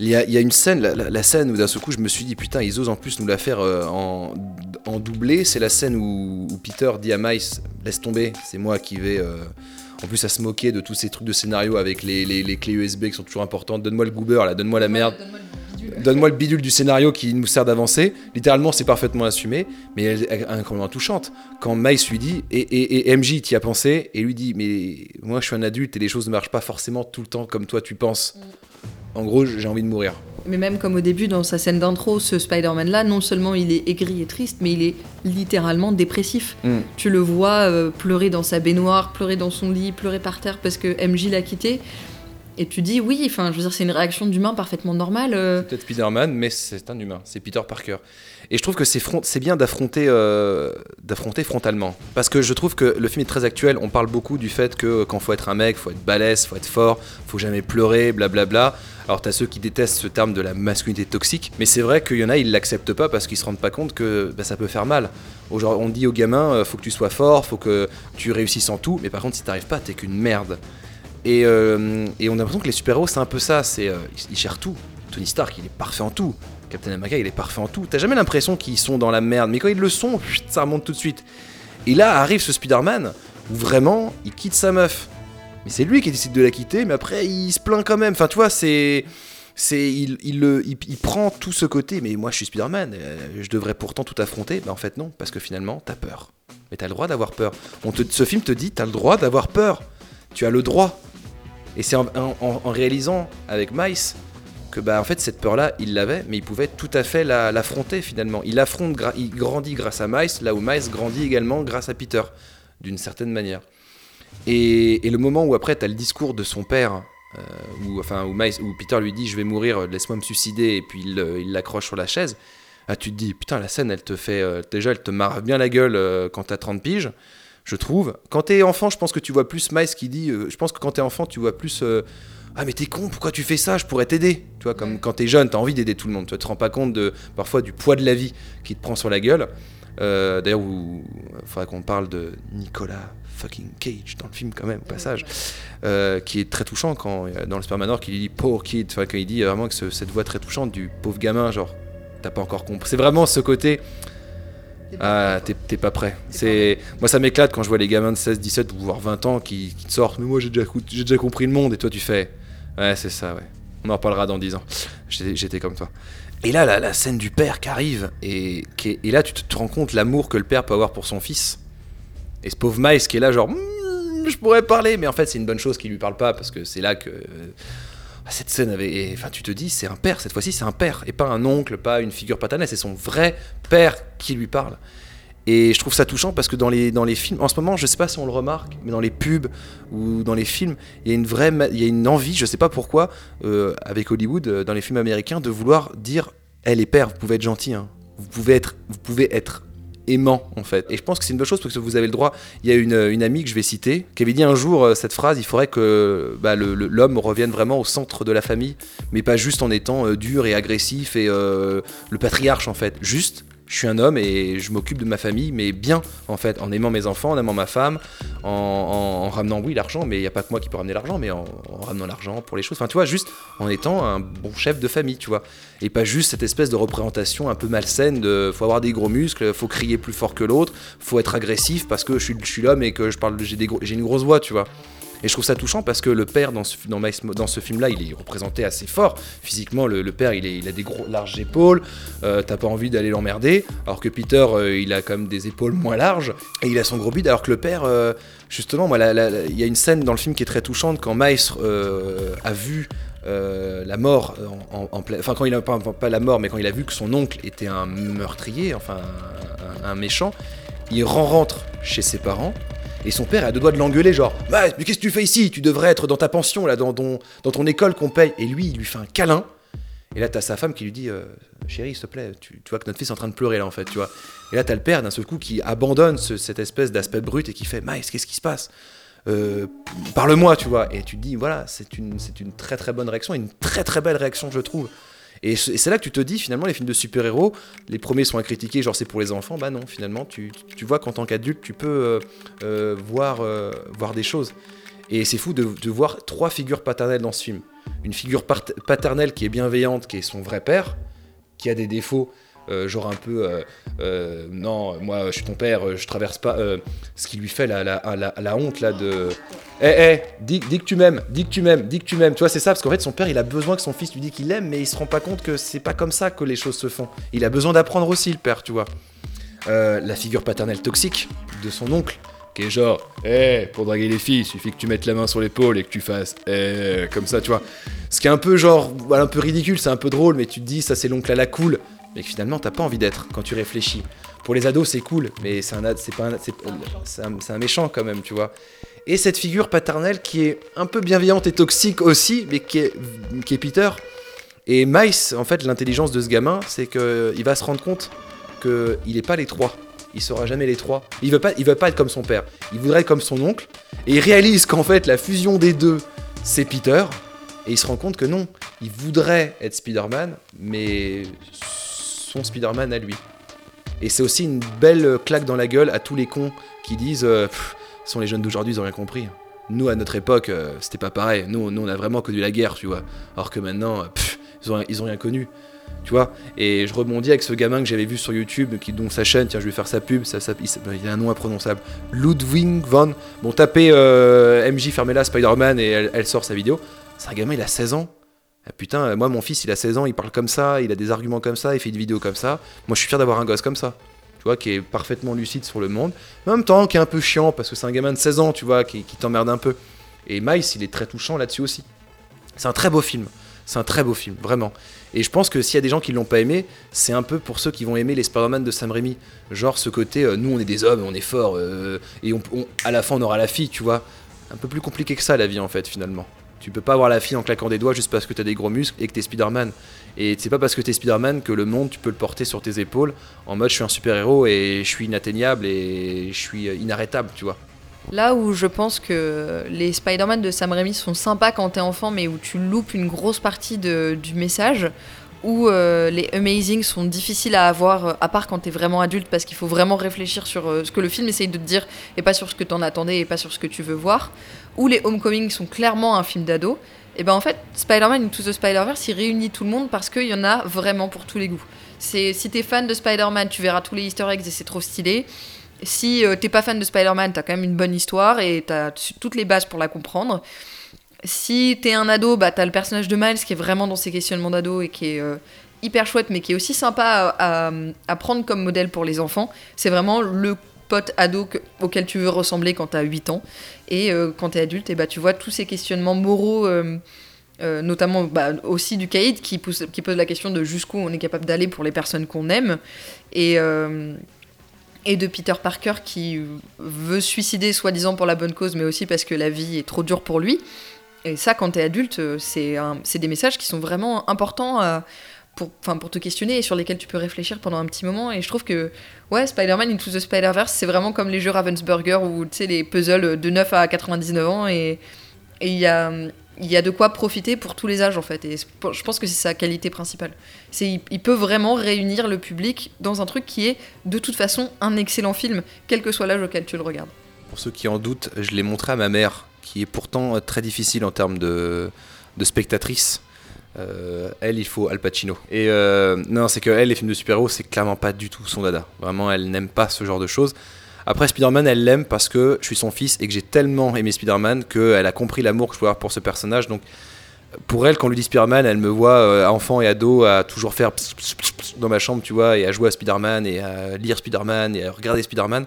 Il y, a, il y a une scène, la, la- la scène où d'un seul coup, je me suis dit, putain, ils osent en plus nous la faire euh, en, en doublé. C'est la scène où, où Peter dit à Miles, laisse tomber, c'est moi qui vais. euh, en plus, à se moquer de tous ces trucs de scénario avec les, les- les clés USB qui sont toujours importantes. Donne-moi le goober là, donne-moi la merde. donne-moi le bidule du scénario qui nous sert d'avancer. Littéralement, c'est parfaitement assumé, mais elle est incroyablement touchante. Quand Miles lui dit, et, et, et MJ t'y a pensé, et lui dit, mais moi je suis un adulte et les choses ne marchent pas forcément tout le temps comme toi tu penses. En gros, j'ai envie de mourir. Mais même comme au début, dans sa scène d'intro, ce Spider-Man-là, non seulement il est aigri et triste, mais il est littéralement dépressif. Mm. Tu le vois euh, pleurer dans sa baignoire, pleurer dans son lit, pleurer par terre parce que MJ l'a quitté. Et tu dis, oui, enfin, je veux dire, c'est une réaction d'humain parfaitement normale. euh. Peut-être Spider-Man, mais c'est un humain, c'est Peter Parker. Et je trouve que c'est bien d'affronter euh, d'affronter frontalement. Parce que je trouve que le film est très actuel. On parle beaucoup du fait que quand faut être un mec, faut être balèze, faut être fort, faut jamais pleurer, blablabla. Alors t'as ceux qui détestent ce terme de la masculinité toxique, mais c'est vrai qu'il y en a, ils l'acceptent pas parce qu'ils se rendent pas compte que bah, ça peut faire mal. On dit aux gamins, euh, faut que tu sois fort, faut que tu réussisses en tout, mais par contre si t'arrives pas, t'es qu'une merde. Et, euh, on a l'impression que les super-héros, c'est un peu ça. C'est, ils gèrent tout. Tony Stark, il est parfait en tout. Captain America, il est parfait en tout. T'as jamais l'impression qu'ils sont dans la merde, mais quand ils le sont, ça remonte tout de suite. Et là arrive ce Spider-Man où vraiment, il quitte sa meuf. Mais c'est lui qui décide de la quitter, mais après, il se plaint quand même. Enfin, tu vois, c'est. C'est, il, le- il- prend tout ce côté, mais moi je suis Spider-Man, euh, je devrais pourtant tout affronter. Mais en fait, non, parce que finalement, t'as peur. Mais t'as le droit d'avoir peur. Ce film te dit, t'as le droit d'avoir peur. Tu as le droit. Et c'est en- en réalisant avec Mice bah en fait cette peur-là, il l'avait, mais il pouvait tout à fait la- l'affronter finalement. Il affronte, il grandit grâce à Mice, là où Mice grandit également grâce à Peter, d'une certaine manière. Et, et le moment où après t'as le discours de son père, euh, où enfin où Miles, Peter lui dit je vais mourir, laisse-moi me suicider, et puis il euh, il l'accroche sur la chaise. Ah, tu te dis putain la scène elle te fait euh, déjà elle te marre bien la gueule euh, quand t'as 30 piges je trouve. Quand t'es enfant, je pense que tu vois plus Miles qui dit. je pense que quand t'es enfant, tu vois plus. Ah mais t'es con, pourquoi tu fais ça? Je pourrais t'aider. Tu vois, comme quand t'es jeune, t'as envie d'aider tout le monde. Tu te rends pas compte de parfois du poids de la vie qui te prend sur la gueule. Euh, D'ailleurs, il faudrait qu'on parle de Nicolas fucking Cage dans le film quand même au passage, euh, qui est très touchant quand euh, dans le Superman qui lui dit poor kid, enfin, quand il dit vraiment que ce- cette voix très touchante du pauvre gamin, genre t'as pas encore compris. C'est vraiment ce côté. Ah, t'es pas prêt. C'est moi ça m'éclate quand je vois les gamins de 16, 17 voire 20 ans qui, qui te sortent. Mais moi j'ai déjà, déjà compris le monde et toi tu fais. Ouais c'est ça ouais. On en reparlera dans 10 ans. J'étais comme toi. Et là la, la scène du père qui arrive et, qui et là tu te, rends compte l'amour que le père peut avoir pour son fils. Et ce pauvre Miles qui est là genre Hmm, je pourrais parler mais en fait c'est une bonne chose qu'il lui parle pas parce que c'est là que ah, cette scène avait. Enfin, tu te dis, c'est un père, cette fois-ci, c'est un père, et pas un oncle, pas une figure paternelle, c'est son vrai père qui lui parle. Et je trouve ça touchant parce que dans les, dans les films, en ce moment, je sais pas si on le remarque, mais dans les pubs ou dans les films, il y a une vraie, il y a une envie, je sais pas pourquoi, euh, avec Hollywood, euh, dans les films américains, de vouloir dire, Eh les pères, vous pouvez être gentils, hein. vous pouvez être, vous pouvez être aimant en fait. Et je pense que c'est une bonne chose parce que vous avez le droit. Il y a une, une amie que je vais citer qui avait dit un jour euh, cette phrase il faudrait que bah, l'homme revienne vraiment au centre de la famille, mais pas juste en étant dur et agressif et le patriarche en fait. Juste, je suis un homme et je m'occupe de ma famille, mais bien en fait, en aimant mes enfants, en aimant ma femme, en, en- en ramenant oui l'argent, mais il n'y a pas que moi qui peux ramener l'argent, mais en, en ramenant l'argent pour les choses. Enfin, tu vois, juste en étant un bon chef de famille, tu vois. Et pas juste cette espèce de représentation un peu malsaine de faut avoir des gros muscles, faut crier plus fort que l'autre, faut être agressif parce que je suis, l'homme et que je parle, j'ai j'ai une grosse voix, tu vois. Et je trouve ça touchant parce que le père dans ce, film-là, il est représenté assez fort. Physiquement, le, père, il, a des larges épaules, euh, t'as pas envie d'aller l'emmerder. Alors que Peter, euh, il a quand même des épaules moins larges et il a son gros bide. Alors que le père, euh, justement, il y a une scène dans le film qui est très touchante quand euh, a vu la mort en, en- enfin quand il a pas, la mort mais quand il a vu que son oncle était un meurtrier enfin un méchant il rentre chez ses parents et son père a deux doigts de l'engueuler genre Miles, mais qu'est-ce que tu fais ici? Tu devrais être dans ta pension là dans, ton- dans ton école qu'on paye et lui il lui fait un câlin. Et là t'as sa femme qui lui dit euh, chérie s'il te plaît tu, tu vois que notre fils est en train de pleurer là en fait tu vois et là t'as le père d'un seul coup qui abandonne ce- cette espèce d'aspect brut et qui fait Miles qu'est-ce qui se passe? Euh, parle-moi, tu vois. Et tu te dis, voilà, c'est une, c'est une très très bonne réaction, une très très belle réaction, je trouve. Et c'est là que tu te dis, finalement, les films de super-héros, les premiers sont à critiquer, genre c'est pour les enfants, bah non, finalement, tu, vois qu'en tant qu'adulte, tu peux euh, euh, voir, euh, voir des choses. Et c'est fou de, voir trois figures paternelles dans ce film. Une figure paternelle qui est bienveillante, qui est son vrai père, qui a des défauts, genre un peu, euh, euh, non, moi je suis ton père, euh, je traverse pas, euh, ce qui lui fait la, la, la, honte là de, eh eh, dis, dis que tu m'aimes, dis que tu m'aimes, dis que tu m'aimes, tu vois c'est ça, parce qu'en fait son père il a besoin que son fils lui dise qu'il l'aime, mais il se rend pas compte que c'est pas comme ça que les choses se font. Il a besoin d'apprendre aussi le père, tu vois. Euh, la figure paternelle toxique de son oncle, qui est genre, eh, pour draguer les filles, il suffit que tu mettes la main sur l'épaule et que tu fasses, eh, comme ça, tu vois. Ce qui est un peu genre, un peu ridicule, c'est un peu drôle, mais tu te dis, ça c'est l'oncle à la cool, mais que finalement t'as pas envie d'être quand tu réfléchis. Pour les ados, c'est cool, mais c'est un, ad- c'est pas un, c'est, c'est un, c'est un méchant quand même, tu vois. Et cette figure paternelle qui est un peu bienveillante et toxique aussi, mais qui est, qui est Peter. Et Mice, en fait, l'intelligence de ce gamin, c'est que il va se rendre compte qu'il n'est pas les trois. Il sera jamais les trois. Il veut pas, il veut pas être comme son père. Il voudrait être comme son oncle. Et il réalise qu'en fait, la fusion des deux, c'est Peter. Et il se rend compte que non, il voudrait être Spider-Man, mais Spider-Man à lui. Et c'est aussi une belle claque dans la gueule à tous les cons qui disent euh, sont les jeunes d'aujourd'hui, ils ont rien compris. Nous, à notre époque, euh, c'était pas pareil. Nous, nous, on a vraiment connu la guerre, tu vois. Alors que maintenant, euh, ils, ont, ils ont rien connu. Tu vois Et je rebondis avec ce gamin que j'avais vu sur YouTube, qui, dont sa chaîne, tiens, je vais faire sa pub, ça, il, a un nom imprononçable. Ludwig von. Bon, tapez euh, MJ, fermez-la, Spider-Man, et elle, elle sort sa vidéo. C'est un gamin, il a 16 ans. Ah, putain, euh, moi, mon fils, il a 16 ans, il parle comme ça, il a des arguments comme ça, il fait une vidéo comme ça. Moi, je suis fier d'avoir un gosse comme ça. Tu vois, qui est parfaitement lucide sur le monde. Mais en même temps, qui est un peu chiant, parce que c'est un gamin de 16 ans, tu vois, qui, qui t'emmerde un peu. Et Miles, il est très touchant là-dessus aussi. C'est un très beau film. C'est un très beau film, vraiment. Et je pense que s'il y a des gens qui l'ont pas aimé, c'est un peu pour ceux qui vont aimer les Spider-Man de Sam Raimi. Genre ce côté, euh, nous on est des hommes, on est forts, euh, et à la fin on aura la fille, tu vois. Un peu plus compliqué que ça la vie en fait, finalement. Tu peux pas avoir la fille en claquant des doigts juste parce que t'as des gros muscles et que t'es Spider-Man. Et c'est pas parce que t'es Spider-Man que le monde tu peux le porter sur tes épaules en mode je suis un super-héros et je suis inatteignable et je suis euh, inarrêtable, tu vois. Là où je pense que les Spider-Man de Sam Raimi sont sympas quand t'es enfant, mais où tu loupes une grosse partie du message, où euh, les Amazing sont difficiles à avoir, euh, à part quand t'es vraiment adulte, parce qu'il faut vraiment réfléchir sur euh, ce que le film essaye de te dire, et pas sur ce que t'en attendais, et pas sur ce que tu veux voir, où les Homecoming sont clairement un film d'ado, et ben en fait, Spider-Man Into the Spider-Verse, il réunit tout le monde parce qu'il y en a vraiment pour tous les goûts. C'est si t'es fan de Spider-Man, tu verras tous les Easter eggs et c'est trop stylé. Si t'es pas fan de Spider-Man, t'as quand même une bonne histoire et t'as toutes les bases pour la comprendre. Si t'es un ado, bah t'as le personnage de Miles qui est vraiment dans ses questionnements d'ado et qui est euh, hyper chouette, mais qui est aussi sympa à, à- prendre comme modèle pour les enfants. C'est vraiment le pote ado que- auquel tu veux ressembler quand t'as 8 ans. Et euh, quand t'es adulte, et bah, tu vois tous ces questionnements moraux. euh, notamment bah, aussi du Caïd qui, pose la question de jusqu'où on est capable d'aller pour les personnes qu'on aime et, et de Peter Parker qui veut suicider soi-disant pour la bonne cause mais aussi parce que la vie est trop dure pour lui et ça quand t'es adulte euh, c'est des messages qui sont vraiment importants à- pour, pour te questionner et sur lesquels tu peux réfléchir pendant un petit moment et je trouve que ouais Spider-Man Into the Spider-Verse c'est vraiment comme les jeux Ravensburger ou tu sais les puzzles de 9 à 99 ans et il y a, y a de quoi profiter pour tous les âges en fait. Et je pense que c'est sa qualité principale. Il peut vraiment réunir le public dans un truc qui est de toute façon un excellent film, quel que soit l'âge auquel tu le regardes. Pour ceux qui en doutent, je l'ai montré à ma mère, qui est pourtant euh, très difficile en termes de, de spectatrice. Euh, elle, il faut Al Pacino. Et euh, non, c'est que elle, les films de super-héros, c'est clairement pas du tout son dada. Vraiment, elle n'aime pas ce genre de choses. Après, Spider-Man, elle l'aime parce que je suis son fils et que j'ai tellement aimé Spider-Man qu'elle a compris l'amour que je peux avoir pour ce personnage. Donc, pour elle, quand on lui dit Spider-Man, elle me voit, euh, enfant et ado, à toujours faire pss, pss, pss dans ma chambre, tu vois, et à jouer à Spider-Man, et à lire Spider-Man, et à regarder Spider-Man.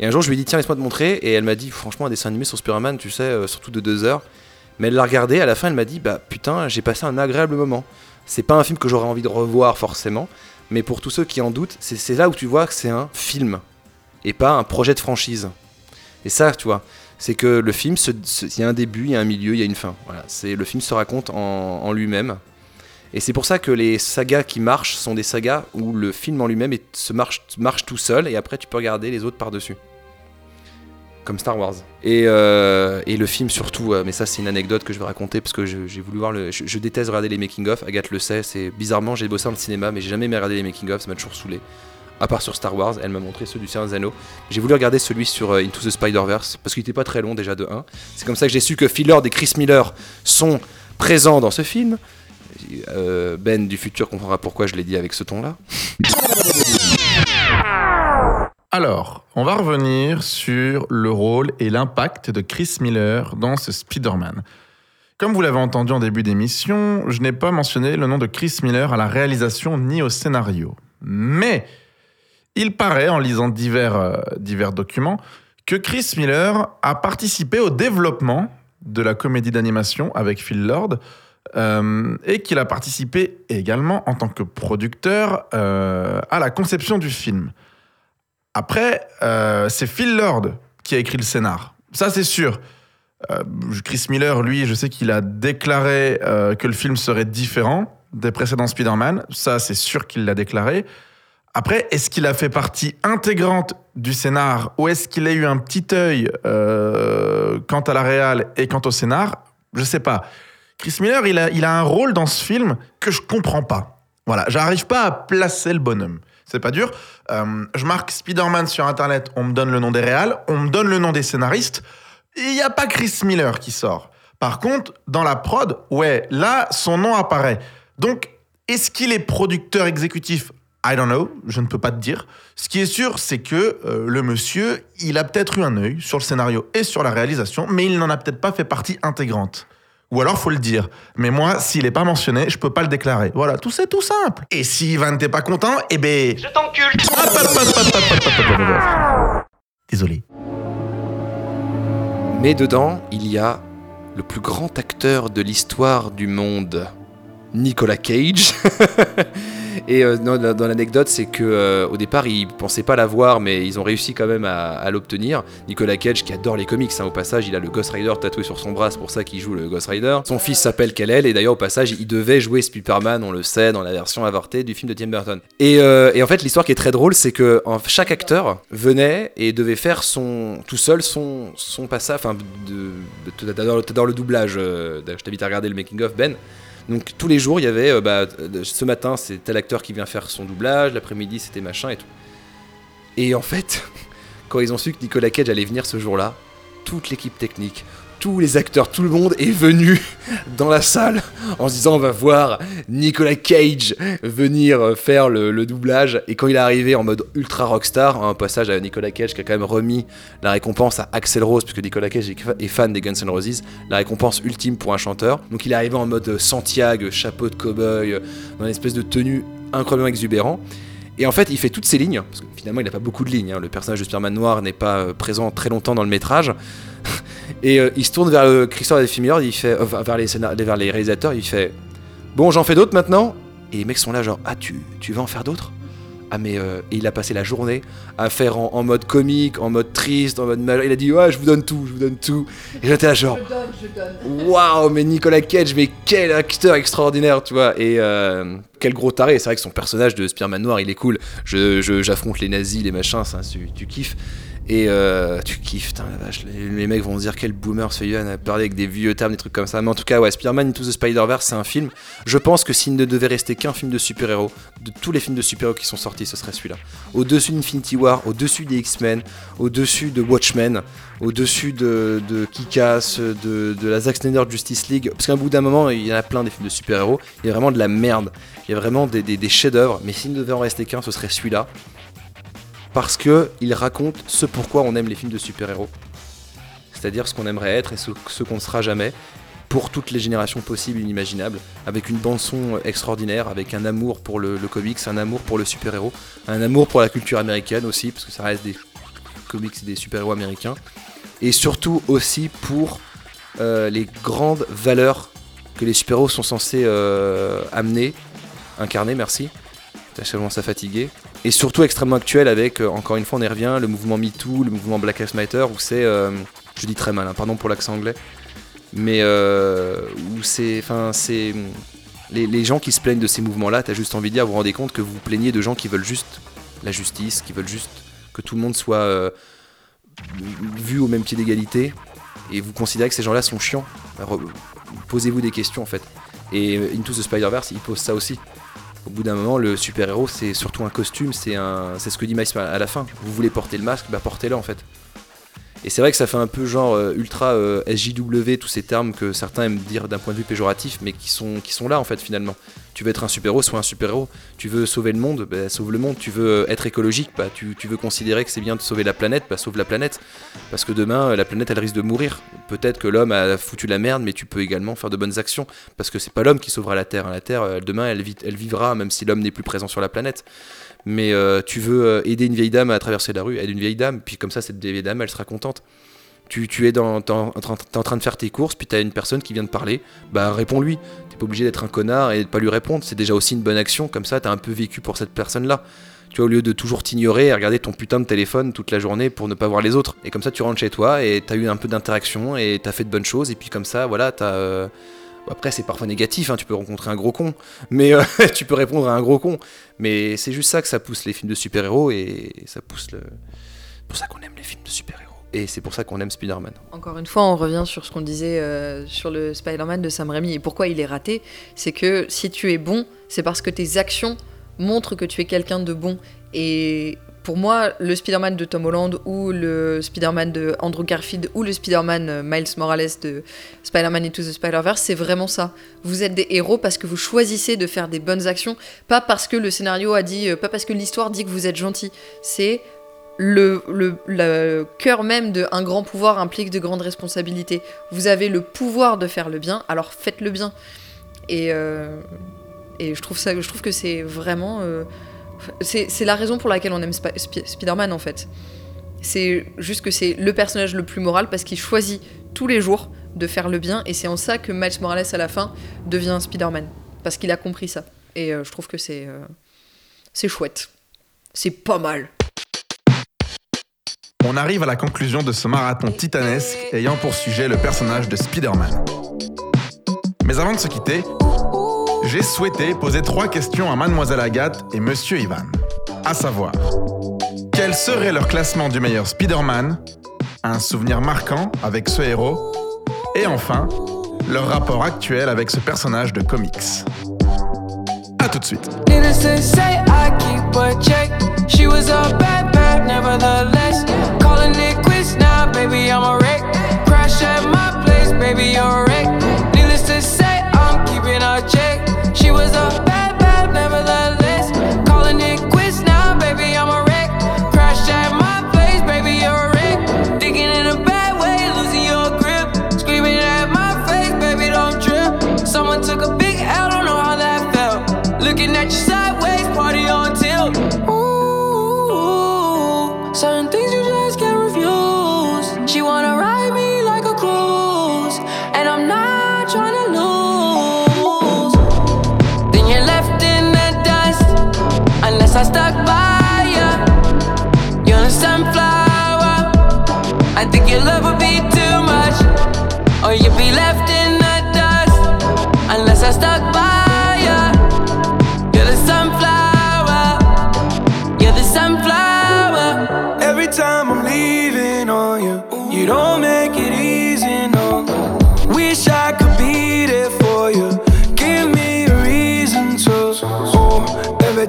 Et un jour, je lui ai dit, tiens, laisse-moi te montrer. Et elle m'a dit, franchement, un dessin animé sur Spider-Man, tu sais, euh, surtout de deux heures. Mais elle l'a regardé, à la fin, elle m'a dit, bah putain, j'ai passé un agréable moment. C'est pas un film que j'aurais envie de revoir forcément, mais pour tous ceux qui en doutent, c'est là où tu vois que c'est un film et pas un projet de franchise. Et ça, tu vois, c'est que le film, il y a un début, il y a un milieu, il y a une fin. Voilà, c'est le film se raconte en lui-même. Et c'est pour ça que les sagas qui marchent sont des sagas où le film en lui-même se marche, tout seul et après tu peux regarder les autres par-dessus. Comme Star Wars. Et, euh, le film surtout, euh, mais ça c'est une anecdote que je vais raconter parce que j'ai voulu voir le. Je, déteste regarder les making-of, Agathe le sait, c'est bizarrement j'ai bossé dans le cinéma mais j'ai jamais aimé regarder les making-of, ça m'a toujours saoulé. À part sur Star Wars, elle m'a montré ceux du Seigneur des Anneaux. J'ai voulu regarder celui sur euh, Into the Spider-Verse parce qu'il était pas très long déjà de 1. C'est comme ça que j'ai su que Phil Lord et Chris Miller sont présents dans ce film. Euh, ben du futur comprendra pourquoi je l'ai dit avec ce ton-là. Alors, on va revenir sur le rôle et l'impact de Chris Miller dans ce Spider-Man. Comme vous l'avez entendu en début d'émission, je n'ai pas mentionné le nom de Chris Miller à la réalisation ni au scénario. Mais il paraît, en lisant divers, euh, divers documents, que Chris Miller a participé au développement de la comédie d'animation avec Phil Lord euh, et qu'il a participé également en tant que producteur euh, à la conception du film. Après, euh, c'est Phil Lord qui a écrit le scénar. Ça, c'est sûr. Chris Miller, lui, je sais qu'il a déclaré que le film serait différent des précédents Spider-Man. Ça, c'est sûr qu'il l'a déclaré. Après, est-ce qu'il a fait partie intégrante du scénar ou est-ce qu'il a eu un petit œil quant à la réal et quant au scénar? Je sais pas. Chris Miller, il a, un rôle dans ce film que je comprends pas. Voilà, j'arrive pas à placer le bonhomme. C'est pas dur. Euh, je marque Spider-Man sur Internet, on me donne le nom des réals, on me donne le nom des scénaristes. Il n'y a pas Chris Miller qui sort. Par contre, dans la prod, ouais, là, son nom apparaît. Donc, est-ce qu'il est producteur exécutif? I don't know, je ne peux pas te dire. Ce qui est sûr, c'est que euh, le monsieur, il a peut-être eu un œil sur le scénario et sur la réalisation, mais il n'en a peut-être pas fait partie intégrante. Ou alors, faut le dire. Mais moi, s'il n'est pas mentionné, je peux pas le déclarer. Voilà, tout c'est tout simple. Et si Ivan n'était pas content, eh ben... Je t'encule Désolé. Mais dedans, il y a le plus grand acteur de l'histoire du monde, Nicolas Cage. Et euh, dans, l'anecdote, c'est que euh, au départ, ils pensaient pas l'avoir, mais ils ont réussi quand même à, l'obtenir. Nicolas Cage, qui adore les comics, hein, au passage, il a le Ghost Rider tatoué sur son bras, c'est pour ça qu'il joue le Ghost Rider. Son fils s'appelle Kal-El, et d'ailleurs, au passage, il devait jouer Superman, on le sait, dans la version avortée du film de Tim Burton. Et, euh, en fait, l'histoire qui est très drôle, c'est que chaque acteur venait et devait faire tout seul son, son passage. Enfin, t'adores le doublage. je t'invite à regarder le making of Ben. Donc tous les jours, il y avait, euh, bah, ce matin, c'est tel acteur qui vient faire son doublage, l'après-midi, c'était machin et tout. Et en fait, quand ils ont su que Nicolas Cage allait venir ce jour-là, toute l'équipe technique, tous les acteurs, tout le monde est venu dans la salle en se disant on va voir Nicolas Cage venir euh, faire le, doublage. Et quand il est arrivé en mode ultra rockstar, un passage à Nicolas Cage qui a quand même remis la récompense à Axel Rose, puisque Nicolas Cage est fan des Guns N' Roses, la récompense ultime pour un chanteur. Donc il est arrivé en mode Santiago, chapeau de cow-boy, euh, dans une espèce de tenue incroyablement exubérant. Et en fait, il fait toutes ses lignes, parce que finalement, il n'a pas beaucoup de lignes. hein. Le personnage de Spider-Man noir n'est pas euh, présent très longtemps dans le métrage. Et euh, il se tourne vers le Christopher Delphi Miller, il fait, euh, vers, les vers les réalisateurs, il fait Bon, j'en fais d'autres maintenant? Et les mecs sont là, genre Ah, tu, tu vas en faire d'autres? Ah, mais. euh, et il a passé la journée à faire en, en mode comique, en mode triste, en mode mal. Il a dit Ouais, je vous donne tout, je vous donne tout. Et j'étais là, genre Waouh, mais Nicolas Cage, mais quel acteur extraordinaire, tu vois. Et euh, quel gros taré. C'est vrai que son personnage de Spider-Man noir, il est cool. Je, je- j'affronte les nazis, les machins, ça, tu, tu kiffes. Et euh, tu kiffes, la vache. Les, mecs vont se dire quel boomer ce Yann a parlé avec des vieux termes, des trucs comme ça. Mais en tout cas, ouais, Spider-Man Into the Spider-Verse, c'est un film. Je pense que s'il ne devait rester qu'un film de super-héros, de tous les films de super-héros qui sont sortis, ce serait celui-là. Au-dessus d'Infinity War, au-dessus des X-Men, au-dessus de Watchmen, au-dessus de, de Kick-Ass, de, la Zack Snyder Justice League. Parce qu'à bout d'un moment, il y en a plein des films de super-héros. Il y a vraiment de la merde. Il y a vraiment des, des- des chefs-d'œuvre. Mais s'il ne devait en rester qu'un, ce serait celui-là. Parce que il raconte ce pourquoi on aime les films de super-héros. C'est-à-dire ce qu'on aimerait être et ce, qu'on ne sera jamais. Pour toutes les générations possibles et inimaginables. Avec une bande-son extraordinaire, avec un amour pour le, comics, un amour pour le super-héros, un amour pour la culture américaine aussi, parce que ça reste des comics et des super-héros américains. Et surtout aussi pour euh, les grandes valeurs que les super-héros sont censés euh, amener, incarner, merci. Je commence à fatiguer. Et surtout extrêmement actuel avec, euh, encore une fois, on y revient, le mouvement MeToo, le mouvement Black Lives Matter, où c'est, euh, je dis très mal, hein, pardon pour l'accent anglais, mais euh, où c'est, enfin, c'est les, gens qui se plaignent de ces mouvements-là, t'as juste envie de dire, vous vous rendez compte que vous vous plaignez de gens qui veulent juste la justice, qui veulent juste que tout le monde soit euh, vu au même pied d'égalité, et vous considérez que ces gens-là sont chiants. Posez-vous des questions en fait. Et Into the Spider-Verse, il pose ça aussi. Au bout d'un moment, le super-héros, c'est surtout un costume, c'est un, ce que dit Miles à la fin. Vous voulez porter le masque, bah portez-le en fait. Et c'est vrai que ça fait un peu genre euh, ultra euh, SJW, tous ces termes que certains aiment dire d'un point de vue péjoratif, mais qui sont, là en fait finalement. Tu veux être un super-héros, sois un super-héros. Tu veux sauver le monde, bah, sauve le monde. Tu veux être écologique, bah, tu, tu veux considérer que c'est bien de sauver la planète, bah, sauve la planète. Parce que demain, euh, la planète, elle risque de mourir. Peut-être que l'homme a foutu la merde, mais tu peux également faire de bonnes actions. Parce que c'est pas l'homme qui sauvera la Terre. hein. La Terre, euh, demain, elle, vit- elle vivra, même si l'homme n'est plus présent sur la planète. Mais euh, tu veux euh, aider une vieille dame à traverser la rue, aide une vieille dame, puis comme ça, cette vieille dame, elle sera contente. Tu, es, dans, en, train- de faire tes courses, puis tu as une personne qui vient de parler, bah réponds-lui. T'es pas obligé d'être un connard et de pas lui répondre, c'est déjà aussi une bonne action, comme ça, t'as un peu vécu pour cette personne-là. Tu vois, au lieu de toujours t'ignorer et regarder ton putain de téléphone toute la journée pour ne pas voir les autres. Et comme ça, tu rentres chez toi et t'as eu un peu d'interaction et t'as fait de bonnes choses, et puis comme ça, voilà, t'as. euh, Après, c'est parfois négatif, hein, tu peux rencontrer un gros con, mais euh, tu peux répondre à un gros con. Mais c'est juste ça que ça pousse les films de super-héros et ça pousse le. C'est pour ça qu'on aime les films de super-héros. Et c'est pour ça qu'on aime Spider-Man. Encore une fois, on revient sur ce qu'on disait euh, sur le Spider-Man de Sam Raimi et pourquoi il est raté. C'est que si tu es bon, c'est parce que tes actions montrent que tu es quelqu'un de bon. Et pour moi, le Spider-Man de Tom Holland ou le Spider-Man de Andrew Garfield ou le Spider-Man euh, Miles Morales de Spider-Man Into the Spider-Verse, c'est vraiment ça. Vous êtes des héros parce que vous choisissez de faire des bonnes actions, pas parce que le scénario a dit, euh, pas parce que l'histoire dit que vous êtes gentil. C'est le, cœur même de un grand pouvoir implique de grandes responsabilités. Vous avez le pouvoir de faire le bien, alors faites le bien. Et, euh, je, trouve que c'est vraiment. C'est la raison pour laquelle on aime Spi- Spi- Spider-Man en fait. C'est juste que c'est le personnage le plus moral parce qu'il choisit tous les jours de faire le bien et c'est en ça que Miles Morales à la fin devient Spider-Man. Parce qu'il a compris ça. Et euh, je trouve que c'est. euh, c'est chouette. C'est pas mal. On arrive à la conclusion de ce marathon titanesque ayant pour sujet le personnage de Spider-Man. Mais avant de se quitter, j'ai souhaité poser trois questions à Mademoiselle Agathe et Monsieur Ivan. À savoir, quel serait leur classement du meilleur Spider-Man? Un souvenir marquant avec ce héros? Et enfin, leur rapport actuel avec ce personnage de comics. A tout de suite.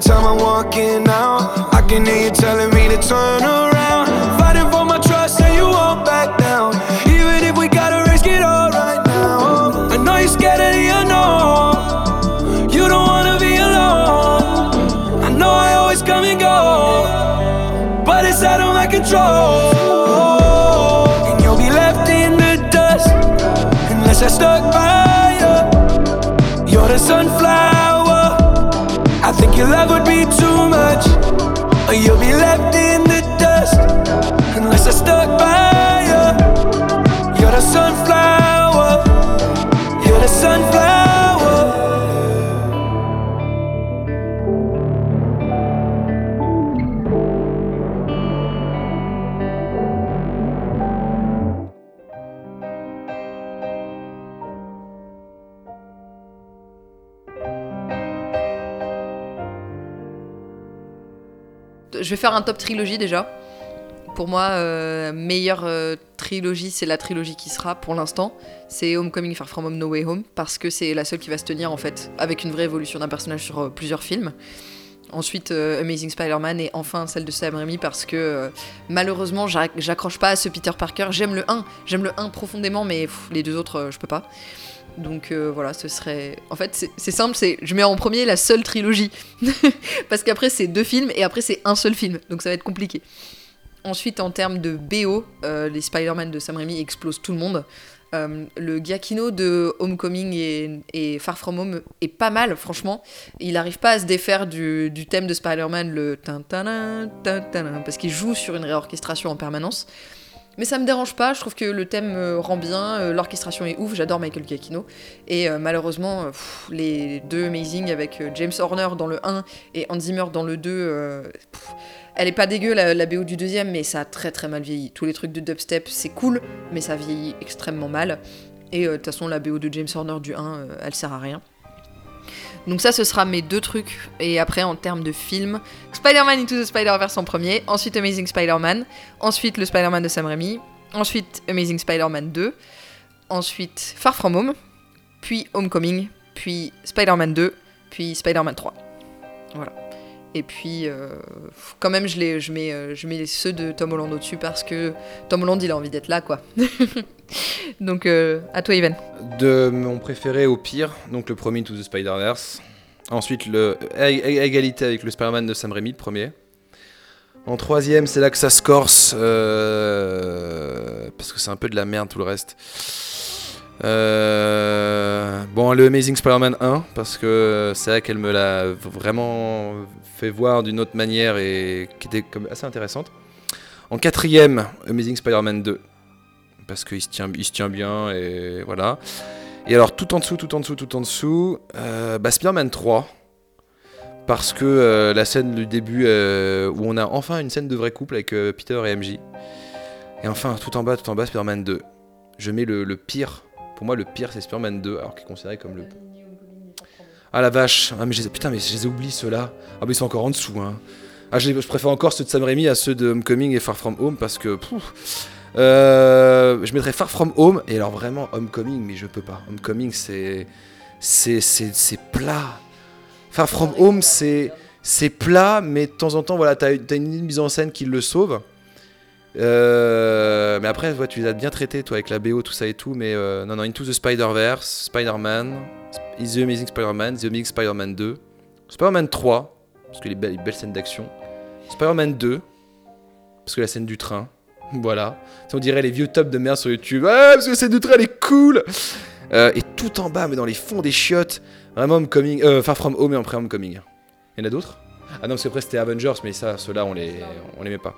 Time I'm walking out, I can hear you telling me to turn around. You'll be left Je vais faire un top trilogie déjà. Pour moi, euh, meilleure euh, trilogie, c'est la trilogie qui sera pour l'instant. C'est Homecoming Far From Home No Way Home parce que c'est la seule qui va se tenir en fait avec une vraie évolution d'un personnage sur euh, plusieurs films. Ensuite, Amazing Spider-Man et enfin celle de Sam Raimi parce que malheureusement, j'ac- j'accroche pas à ce Peter Parker. J'aime le 1, j'aime le 1 profondément, mais les deux autres, je peux pas. Donc euh, voilà, ce serait. En fait, c'est- simple, c'est je mets en premier la seule trilogie. parce qu'après, c'est deux films et après, c'est un seul film. Donc ça va être compliqué. Ensuite, en termes de BO, euh, les Spider-Man de Sam Raimi explosent tout le monde. Euh, le Giacchino de Homecoming et, Far From Home est pas mal, franchement. Il n'arrive pas à se défaire du, du thème de Spider-Man, le parce qu'il joue sur une réorchestration en permanence. Mais ça me dérange pas, je trouve que le thème euh, rend bien, euh, l'orchestration est ouf, j'adore Michael Giacchino. Et euh, malheureusement, les deux Amazing avec James Horner dans le 1 et Hans Zimmer dans le 2, euh, pff, elle est pas dégueu la, BO du deuxième, mais ça a très très mal vieilli. Tous les trucs de dubstep, c'est cool, mais ça vieillit extrêmement mal. Et de toute façon, la BO de James Horner du 1, euh, elle sert à rien. Donc ça, ce sera mes deux trucs. Et après, en termes de film, Spider-Man Into the Spider-Verse en premier, ensuite Amazing Spider-Man, ensuite le Spider-Man de Sam Raimi, ensuite Amazing Spider-Man 2, ensuite Far From Home, puis Homecoming, puis Spider-Man 2, puis Spider-Man 3. Voilà. Et puis, euh, quand même, je, mets, euh, je mets ceux de Tom Holland au-dessus parce que Tom Holland, il a envie d'être là, quoi. Donc, euh, à toi, Yvan. De mon préféré au pire, donc le premier Into the Spider-Verse. Ensuite, à égalité avec le Spider-Man de Sam Raimi, le premier. En troisième, c'est là que ça se corse, euh, parce que c'est un peu de la merde tout le reste. Euh, bon, le Amazing Spider-Man 1, parce que c'est là qu'elle me l'a vraiment fait voir d'une autre manière et qui était comme assez intéressante. En quatrième, Amazing Spider-Man 2, parce qu'il se tient, il se tient bien et voilà. Et alors tout en dessous, tout en dessous, tout en dessous, euh, bah, Spider-Man 3. Parce que euh, la scène du début euh, où on a enfin une scène de vrai couple avec Peter et MJ. Et enfin, tout en bas, tout en bas, Spider-Man 2. Je mets le, pire. Pour moi, le pire, c'est Spider-Man 2, alors qu'il est considéré comme le. Ah la vache ah, mais Putain, mais je les ai oubliés ceux-là. Ah, mais ils sont encore en dessous. Hein. Ah, je préfère encore ceux de Sam Raimi à ceux de Homecoming et Far From Home parce que. pouf, euh, je mettrais Far From Home et alors vraiment Homecoming, mais je peux pas. Homecoming, c'est. C'est c'est- plat. Far From Home, c'est. C'est plat, mais de temps en temps, voilà, t'as as une mise en scène qui le sauve. Euh, mais après, ouais, tu les as bien traités, toi, avec la BO, tout ça et tout. Mais euh, non, non, Into the Spider-Verse, Spider-Man, The Amazing Spider-Man, The Amazing Spider-Man 2, Spider-Man 3, parce les belles, les belles scènes d'action, Spider-Man 2, parce que la scène du train, voilà. On dirait les vieux tops de merde sur YouTube, ah, parce que du train, elle est cool Euh, Et tout en bas, mais dans les fonds des chiottes, vraiment Homecoming, euh, Far From Home et après Homecoming. Il y en a d'autres? Ah non, parce qu'après c'était Avengers, mais ça, ceux-là, on les, on les met pas.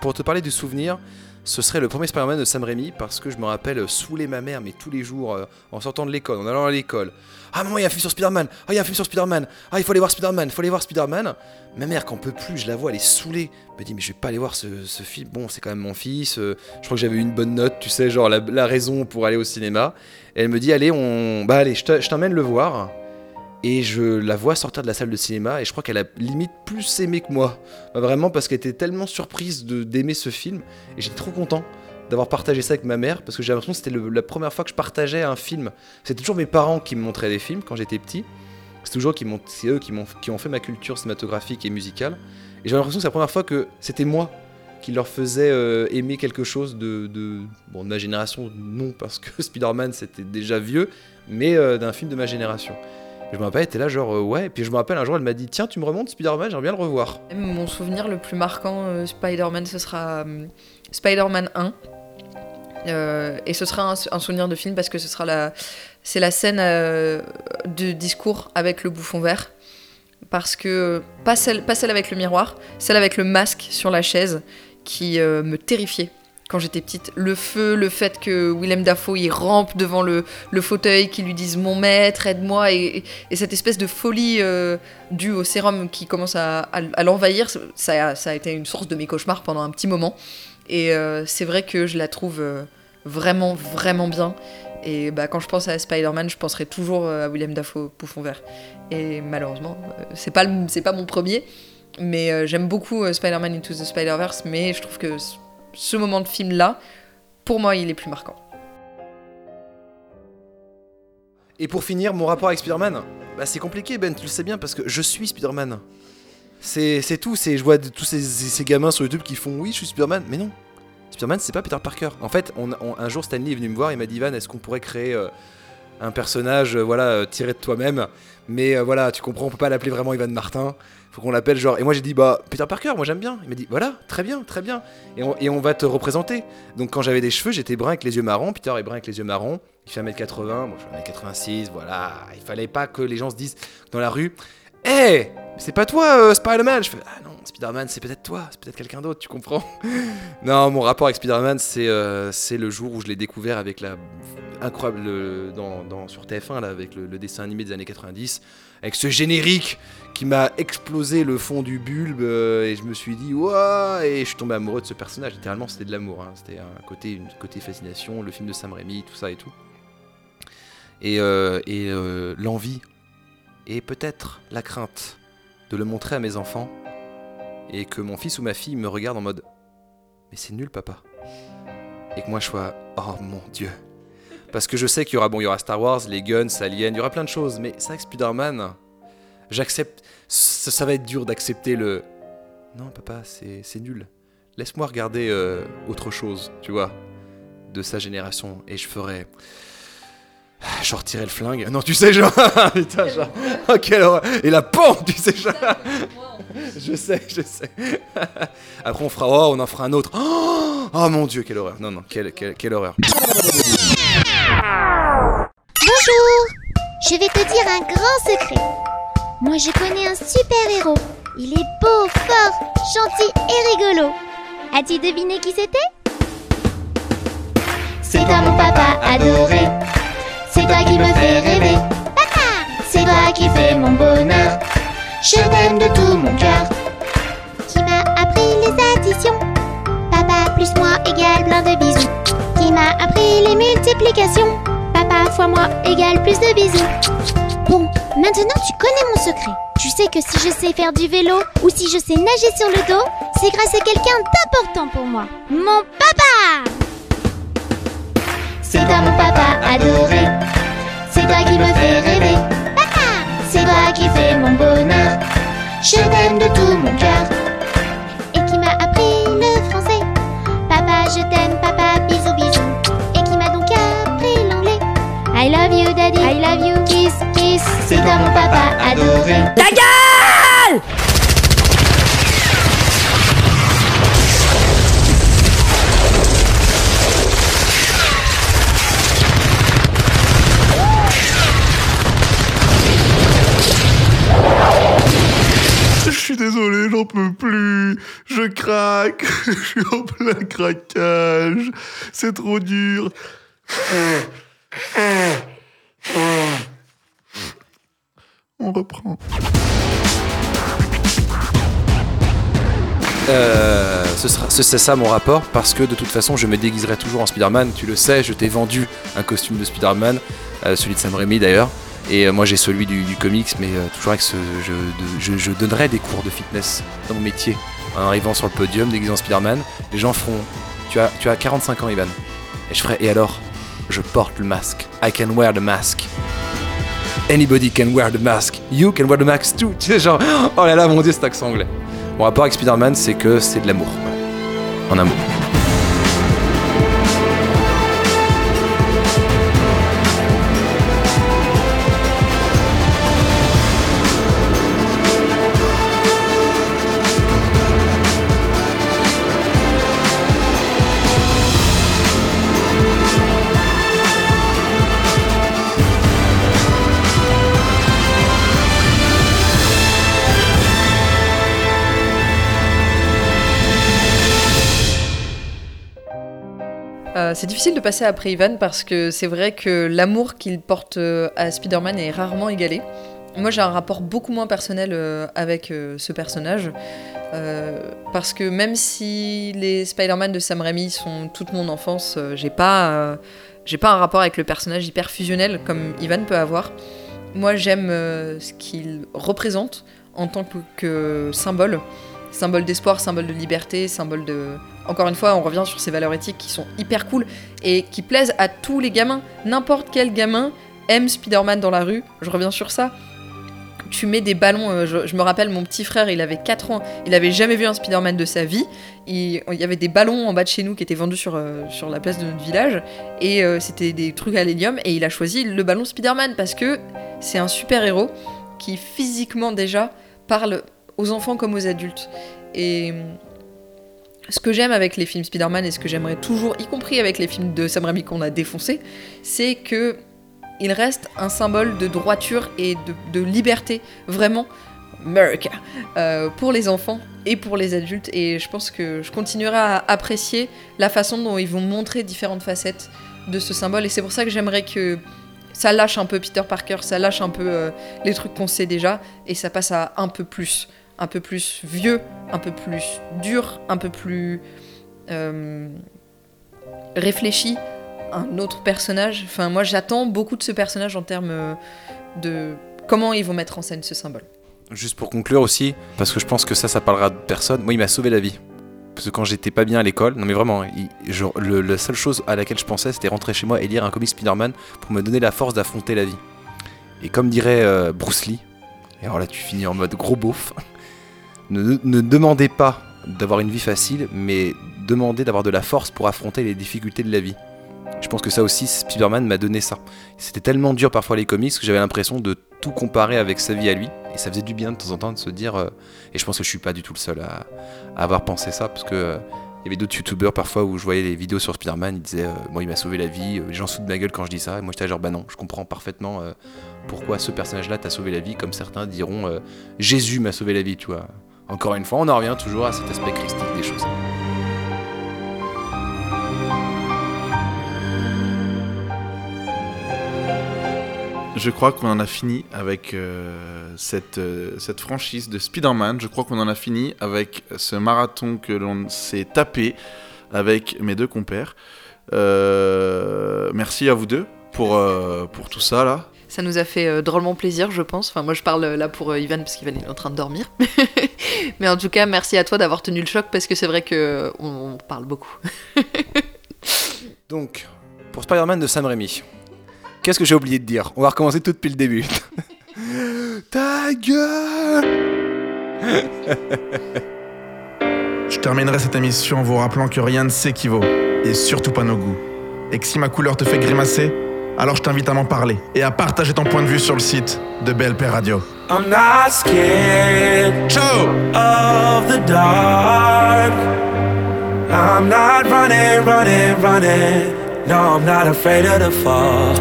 Pour te parler du souvenir, ce serait le premier Spider-Man de Sam Raimi parce que je me rappelle saouler ma mère, mais tous les jours euh, en sortant de l'école, en allant à l'école. Ah maman, il y a un film sur Spider-Man. Ah, il y a un film sur Spider-Man. Ah, il faut aller voir Spider-Man. Il faut aller voir Spider-Man. Ma mère, quand peut plus, je la vois, elle est saoulée. Elle me dit, mais je vais pas aller voir ce, film. Bon, c'est quand même mon fils. euh, je crois que j'avais une bonne note, tu sais, genre la, raison pour aller au cinéma. Elle me dit, allez, on, bah allez, je t'emmène le voir. Et je la vois sortir de la salle de cinéma et je crois qu'elle a limite plus aimé que moi. Bah, vraiment parce qu'elle était tellement surprise d'aimer ce film. Et j'étais trop content d'avoir partagé ça avec ma mère parce que j'ai l'impression que c'était la première fois que je partageais un film. C'était toujours mes parents qui me montraient des films quand j'étais petit. C'est toujours qui c'est eux qui, ont fait ma culture cinématographique et musicale. Et j'ai l'impression que c'est la première fois que c'était moi qui leur faisait euh, aimer quelque chose de, de, bon, de ma génération, non, parce que Spider-Man c'était déjà vieux, mais euh, d'un film de ma génération. Je me rappelle, elle était là genre euh, ouais, et puis je me rappelle un jour elle m'a dit tiens tu me remontes Spider-Man, j'aimerais bien le revoir. Mon souvenir le plus marquant euh, Spider-Man, ce sera euh, Spider-Man 1. Euh, et ce sera un, souvenir de film parce que ce sera la, c'est la scène de discours avec le bouffon vert. Parce que, pas celle, pas celle avec le miroir, celle avec le masque sur la chaise qui me terrifiait quand j'étais petite. Le feu, le fait que Willem Dafoe il rampe devant le, le fauteuil, qu'il lui dise mon maître, aide-moi, et, et cette espèce de folie euh, due au sérum qui commence à, l'envahir, ça a, été une source de mes cauchemars pendant un petit moment. Et euh, c'est vrai que je la trouve euh, vraiment, vraiment bien. Et bah, quand je pense à Spider-Man, je penserai toujours à Willem Dafoe, Bouffon Vert. Et malheureusement, c'est pas, le- pas mon premier, mais j'aime beaucoup Spider-Man Into the Spider-Verse, mais je trouve que ce- moment de film-là, pour moi, il est plus marquant. Et pour finir, mon rapport avec Spider-Man, bah, c'est compliqué, Ben, tu le sais bien, parce que je suis Spider-Man. C'est tout, je vois tous ces, gamins sur YouTube qui font oui, je suis Spider-Man, mais non. Spider-Man, c'est pas Peter Parker. En fait, un jour, Stanley est venu me voir, il m'a dit Ivan, est-ce qu'on pourrait créer euh, un personnage euh, voilà, euh, tiré de toi-même? Mais voilà, tu comprends, on peut pas l'appeler vraiment Ivan Martin. Faut qu'on l'appelle genre. Et moi, j'ai dit Bah, Peter Parker, moi j'aime bien. Il m'a dit Voilà, très bien, très bien. Et on, va te représenter. Donc, quand j'avais des cheveux, j'étais brun avec les yeux marrons. Peter est brun avec les yeux marrons. Il fait 1m80, moi je fais 1m86, voilà. Il fallait pas que les gens se disent dans la rue Hé, c'est pas toi, euh, Spider-Man Je fais Ah non, Spider-Man, c'est peut-être toi, c'est peut-être quelqu'un d'autre, tu comprends? Non, mon rapport avec Spider-Man, c'est euh, c'est le jour où je l'ai découvert avec la incroyable le- dans, sur TF1 là, avec le dessin animé des années 90, avec ce générique qui m'a explosé le fond du bulbe euh, et je me suis dit waouh et je suis tombé amoureux de ce personnage. Littéralement, c'était de l'amour, hein. c'était un côté fascination, le film de Sam Raimi, tout ça et tout. Et, euh, et euh, l'envie et peut-être la crainte de le montrer à mes enfants et que mon fils ou ma fille me regarde en mode mais c'est nul papa et que moi je sois oh mon dieu parce que je sais qu'il y aura bon il y aura Star Wars les guns Aliens il y aura plein de choses mais c'est vrai que Spider-Man j'accepte ça, va être dur d'accepter le non papa c'est nul laisse-moi regarder euh, autre chose tu vois de sa génération et je ferai je retirerai le flingue. Non, tu sais, genre. Putain, genre. Oh, quelle horreur. Et la pente, tu sais, genre. Je sais, je sais. Après, on fera. Oh, on en fera un autre. Oh, oh, mon dieu, quelle horreur. Non, non, quelle, quelle, quelle horreur. Bonjour Je vais te dire un grand secret. Moi je connais un super héros. Il est beau, fort, gentil et rigolo. As-tu deviné qui c'était? C'est toi mon papa adoré. C'est toi qui me fais rêver. Papa C'est toi qui fais mon bonheur. Je t'aime de tout mon cœur. Qui m'a appris les additions? Papa plus moi égale plein de bisous. Qui m'a appris les multiplications. Papa fois moi égale plus de bisous. Bon, maintenant tu connais mon secret. Tu sais que si je sais faire du vélo ou si je sais nager sur le dos, c'est grâce à quelqu'un d'important pour moi. Mon papa C'est toi mon papa adoré. C'est toi qui me fais rêver. Papa C'est toi qui fais mon bonheur. Je t'aime de tout mon cœur. Et qui m'a appris le français. Papa, je t'aime, papa, I love you, daddy. I love you, kiss, kiss. C'est toi mon papa adoré. Ta gueule Je suis désolé, j'en peux plus. Je craque. Je suis en plein craquage. C'est trop dur. On reprend. Euh, ce sera, ce- c'est ça mon rapport parce que de toute façon je me déguiserai toujours en Spider-Man. Tu le sais, je t'ai vendu un costume de Spider-Man, euh, celui de Sam Raimi d'ailleurs. Et euh, moi j'ai celui du, comics, mais toujours avec ce, je donnerai des cours de fitness dans mon métier. En arrivant sur le podium déguisé en Spider-Man, les gens feront tu as, tu as 45 ans Ivan. Et je ferai Et alors? Je porte le masque. I can wear the mask. Anybody can wear the mask. You can wear the mask too. Tu sais, genre, oh là là, mon dieu, cet accent anglais. Mon rapport avec Spider-Man, c'est que c'est de l'amour. En amour. C'est difficile de passer après Ivan parce que c'est vrai que l'amour qu'il porte euh, à Spider-Man est rarement égalé. Moi, j'ai un rapport beaucoup moins personnel euh, avec euh, ce personnage. parce que même si les Spider-Man de Sam Raimi sont toute mon enfance, j'ai pas, pas un rapport avec le personnage hyper fusionnel comme Ivan peut avoir. Moi, j'aime ce qu'il représente en tant que, que symbole. Symbole d'espoir, symbole de liberté, symbole de. Encore une fois, on revient sur ces valeurs éthiques qui sont hyper cool et qui plaisent à tous les gamins. N'importe quel gamin aimes Spider-Man dans la rue, je reviens sur ça, tu mets des ballons. euh, je, me rappelle, mon petit frère, il avait 4 ans, il avait jamais vu un Spider-Man de sa vie. Il, y avait des ballons en bas de chez nous qui étaient vendus sur, euh, la place de notre village. Et euh, c'était des trucs à l'hélium. Et il a choisi le ballon Spider-Man parce que c'est un super-héros qui physiquement déjà parle aux enfants comme aux adultes. Et ce que j'aime avec les films Spider-Man et ce que j'aimerais toujours, y compris avec les films de Sam Raimi qu'on a défoncé, c'est que il reste un symbole de droiture et de, liberté, vraiment, America, euh, pour les enfants et pour les adultes. Et je pense que je continuerai à apprécier la façon dont ils vont montrer différentes facettes de ce symbole. Et c'est pour ça que j'aimerais que ça lâche un peu Peter Parker, ça lâche un peu euh, les trucs qu'on sait déjà, et ça passe à un peu plus, un peu plus vieux, un peu plus dur, un peu plus euh, réfléchi, un autre personnage. Enfin, moi, j'attends beaucoup de ce personnage en termes euh, de comment ils vont mettre en scène ce symbole. Juste pour conclure aussi, parce que je pense que ça, ça parlera de personne. Moi, il m'a sauvé la vie. Parce que quand j'étais pas bien à l'école, non mais vraiment, le- la seule chose à laquelle je pensais, c'était rentrer chez moi et lire un comic Spider-Man pour me donner la force d'affronter la vie. Et comme dirait euh, Bruce Lee, et alors là tu finis en mode gros beauf, ne, demandez pas d'avoir une vie facile, mais demandez d'avoir de la force pour affronter les difficultés de la vie. Je pense que ça aussi, Spider-Man m'a donné ça. C'était tellement dur parfois les comics que j'avais l'impression de tout comparer avec sa vie à lui. Et ça faisait du bien de temps en temps de se dire. euh, et je pense que je suis pas du tout le seul à, avoir pensé ça. Parce que euh, il y avait d'autres youtubeurs parfois où je voyais les vidéos sur Spider-Man. Ils disaient euh, Moi, il m'a sauvé la vie. euh, Les gens de ma gueule quand je dis ça. Et moi, j'étais genre Bah non, je comprends parfaitement euh, pourquoi ce personnage-là t'a sauvé la vie. Comme certains diront euh, Jésus m'a sauvé la vie, tu vois. Encore une fois, on en revient toujours à cet aspect christique des choses. Je crois qu'on en a fini avec euh, cette, euh, cette franchise de Spider-Man. Je crois qu'on en a fini avec ce marathon que l'on s'est tapé avec mes deux compères. Euh, merci à vous deux pour, pour tout ça là. Ça nous a fait euh, drôlement plaisir, je pense. Enfin, moi, je parle euh, là pour euh, Ivan parce qu'Ivan est en train de dormir. Mais en tout cas, merci à toi d'avoir tenu le choc parce que c'est vrai que euh, on, on parle beaucoup. Donc, pour Spider-Man de Sam Raimi, qu'est-ce que j'ai oublié de dire? On va recommencer tout depuis le début. Ta gueule Je terminerai cette émission en vous rappelant que rien ne s'équivaut, et surtout pas nos goûts. Et que si ma couleur te fait grimacer, alors je t'invite à m'en parler et à partager ton point de vue sur le site de BLP Radio. I'm not scared of the dark. I'm not running, running, running. No, I'm not afraid of the fall.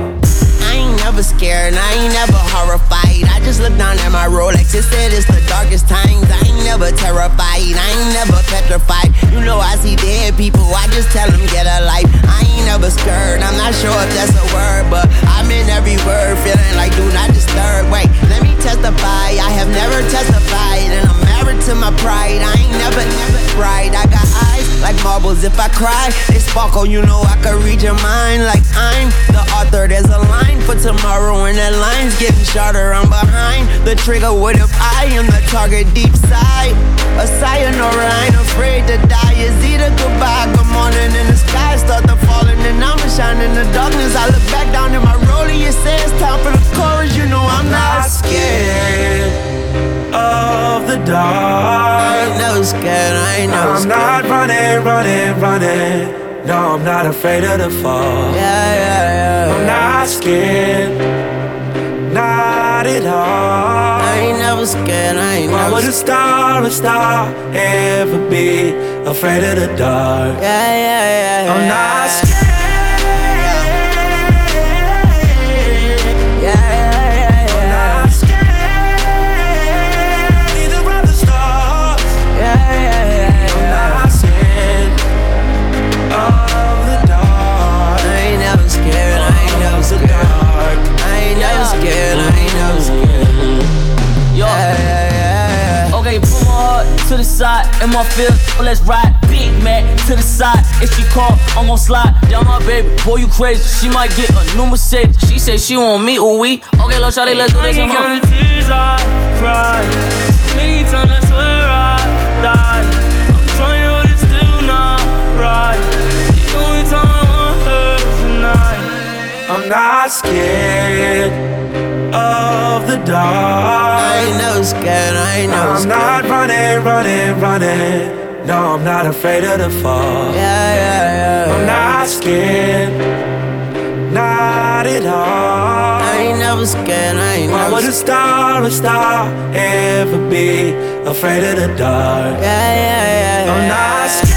I ain't never scared, and I ain't never horrified. I just look down at my Rolex, it said it's the darkest times. I ain't never terrified, I ain't never petrified. You know I see dead people, I just tell them get a life. I ain't never scared, I'm not sure if that's a word, but I'm in every word, feeling like do not disturb. Wait, let me testify, I have never testified, and I'm married to my pride. I ain't never, never cried. I got eyes like marbles if I cry. They sparkle, you know I can read your mind like I'm the author. There's a line for tomorrow, and that line's getting shorter. I'm behind the trigger. What if I am the target deep side? A ain't afraid to die. It's either goodbye, good morning, and the sky start to falling, and I'ma shine in the darkness. I look back down in my rollie, it says time for the chorus. You know I'm not scared of the dark. I ain't never scared, I ain't never I'm scared. not running, running, running. No, I'm not afraid of the fall. Yeah, yeah, yeah. I'm not scared, at all. I ain't never scared, I ain't Why never would a star, a star ever be afraid of the dark? Yeah, yeah, yeah. I'm not scared. Side in my field. Let's ride. Big Mac to the side. If she call, I'm gon' slide down my baby. Boy, you crazy. She might get a new Mercedes. She said she want me, ooh we. Okay, let's try let's do this. I can Come on. count the tears I cry. Many times I swear I died. I'm trying, but it's still not right. The only time I want her tonight. I'm not scared I ain't never scared, I ain't never I'm scared. not running, running, running. No, I'm not afraid of the fall. Yeah, yeah, yeah. I'm not scared, not at all. I ain't never scared, I ain't Why never would a star, a star ever be afraid of the dark? Yeah, yeah, yeah. I'm not scared.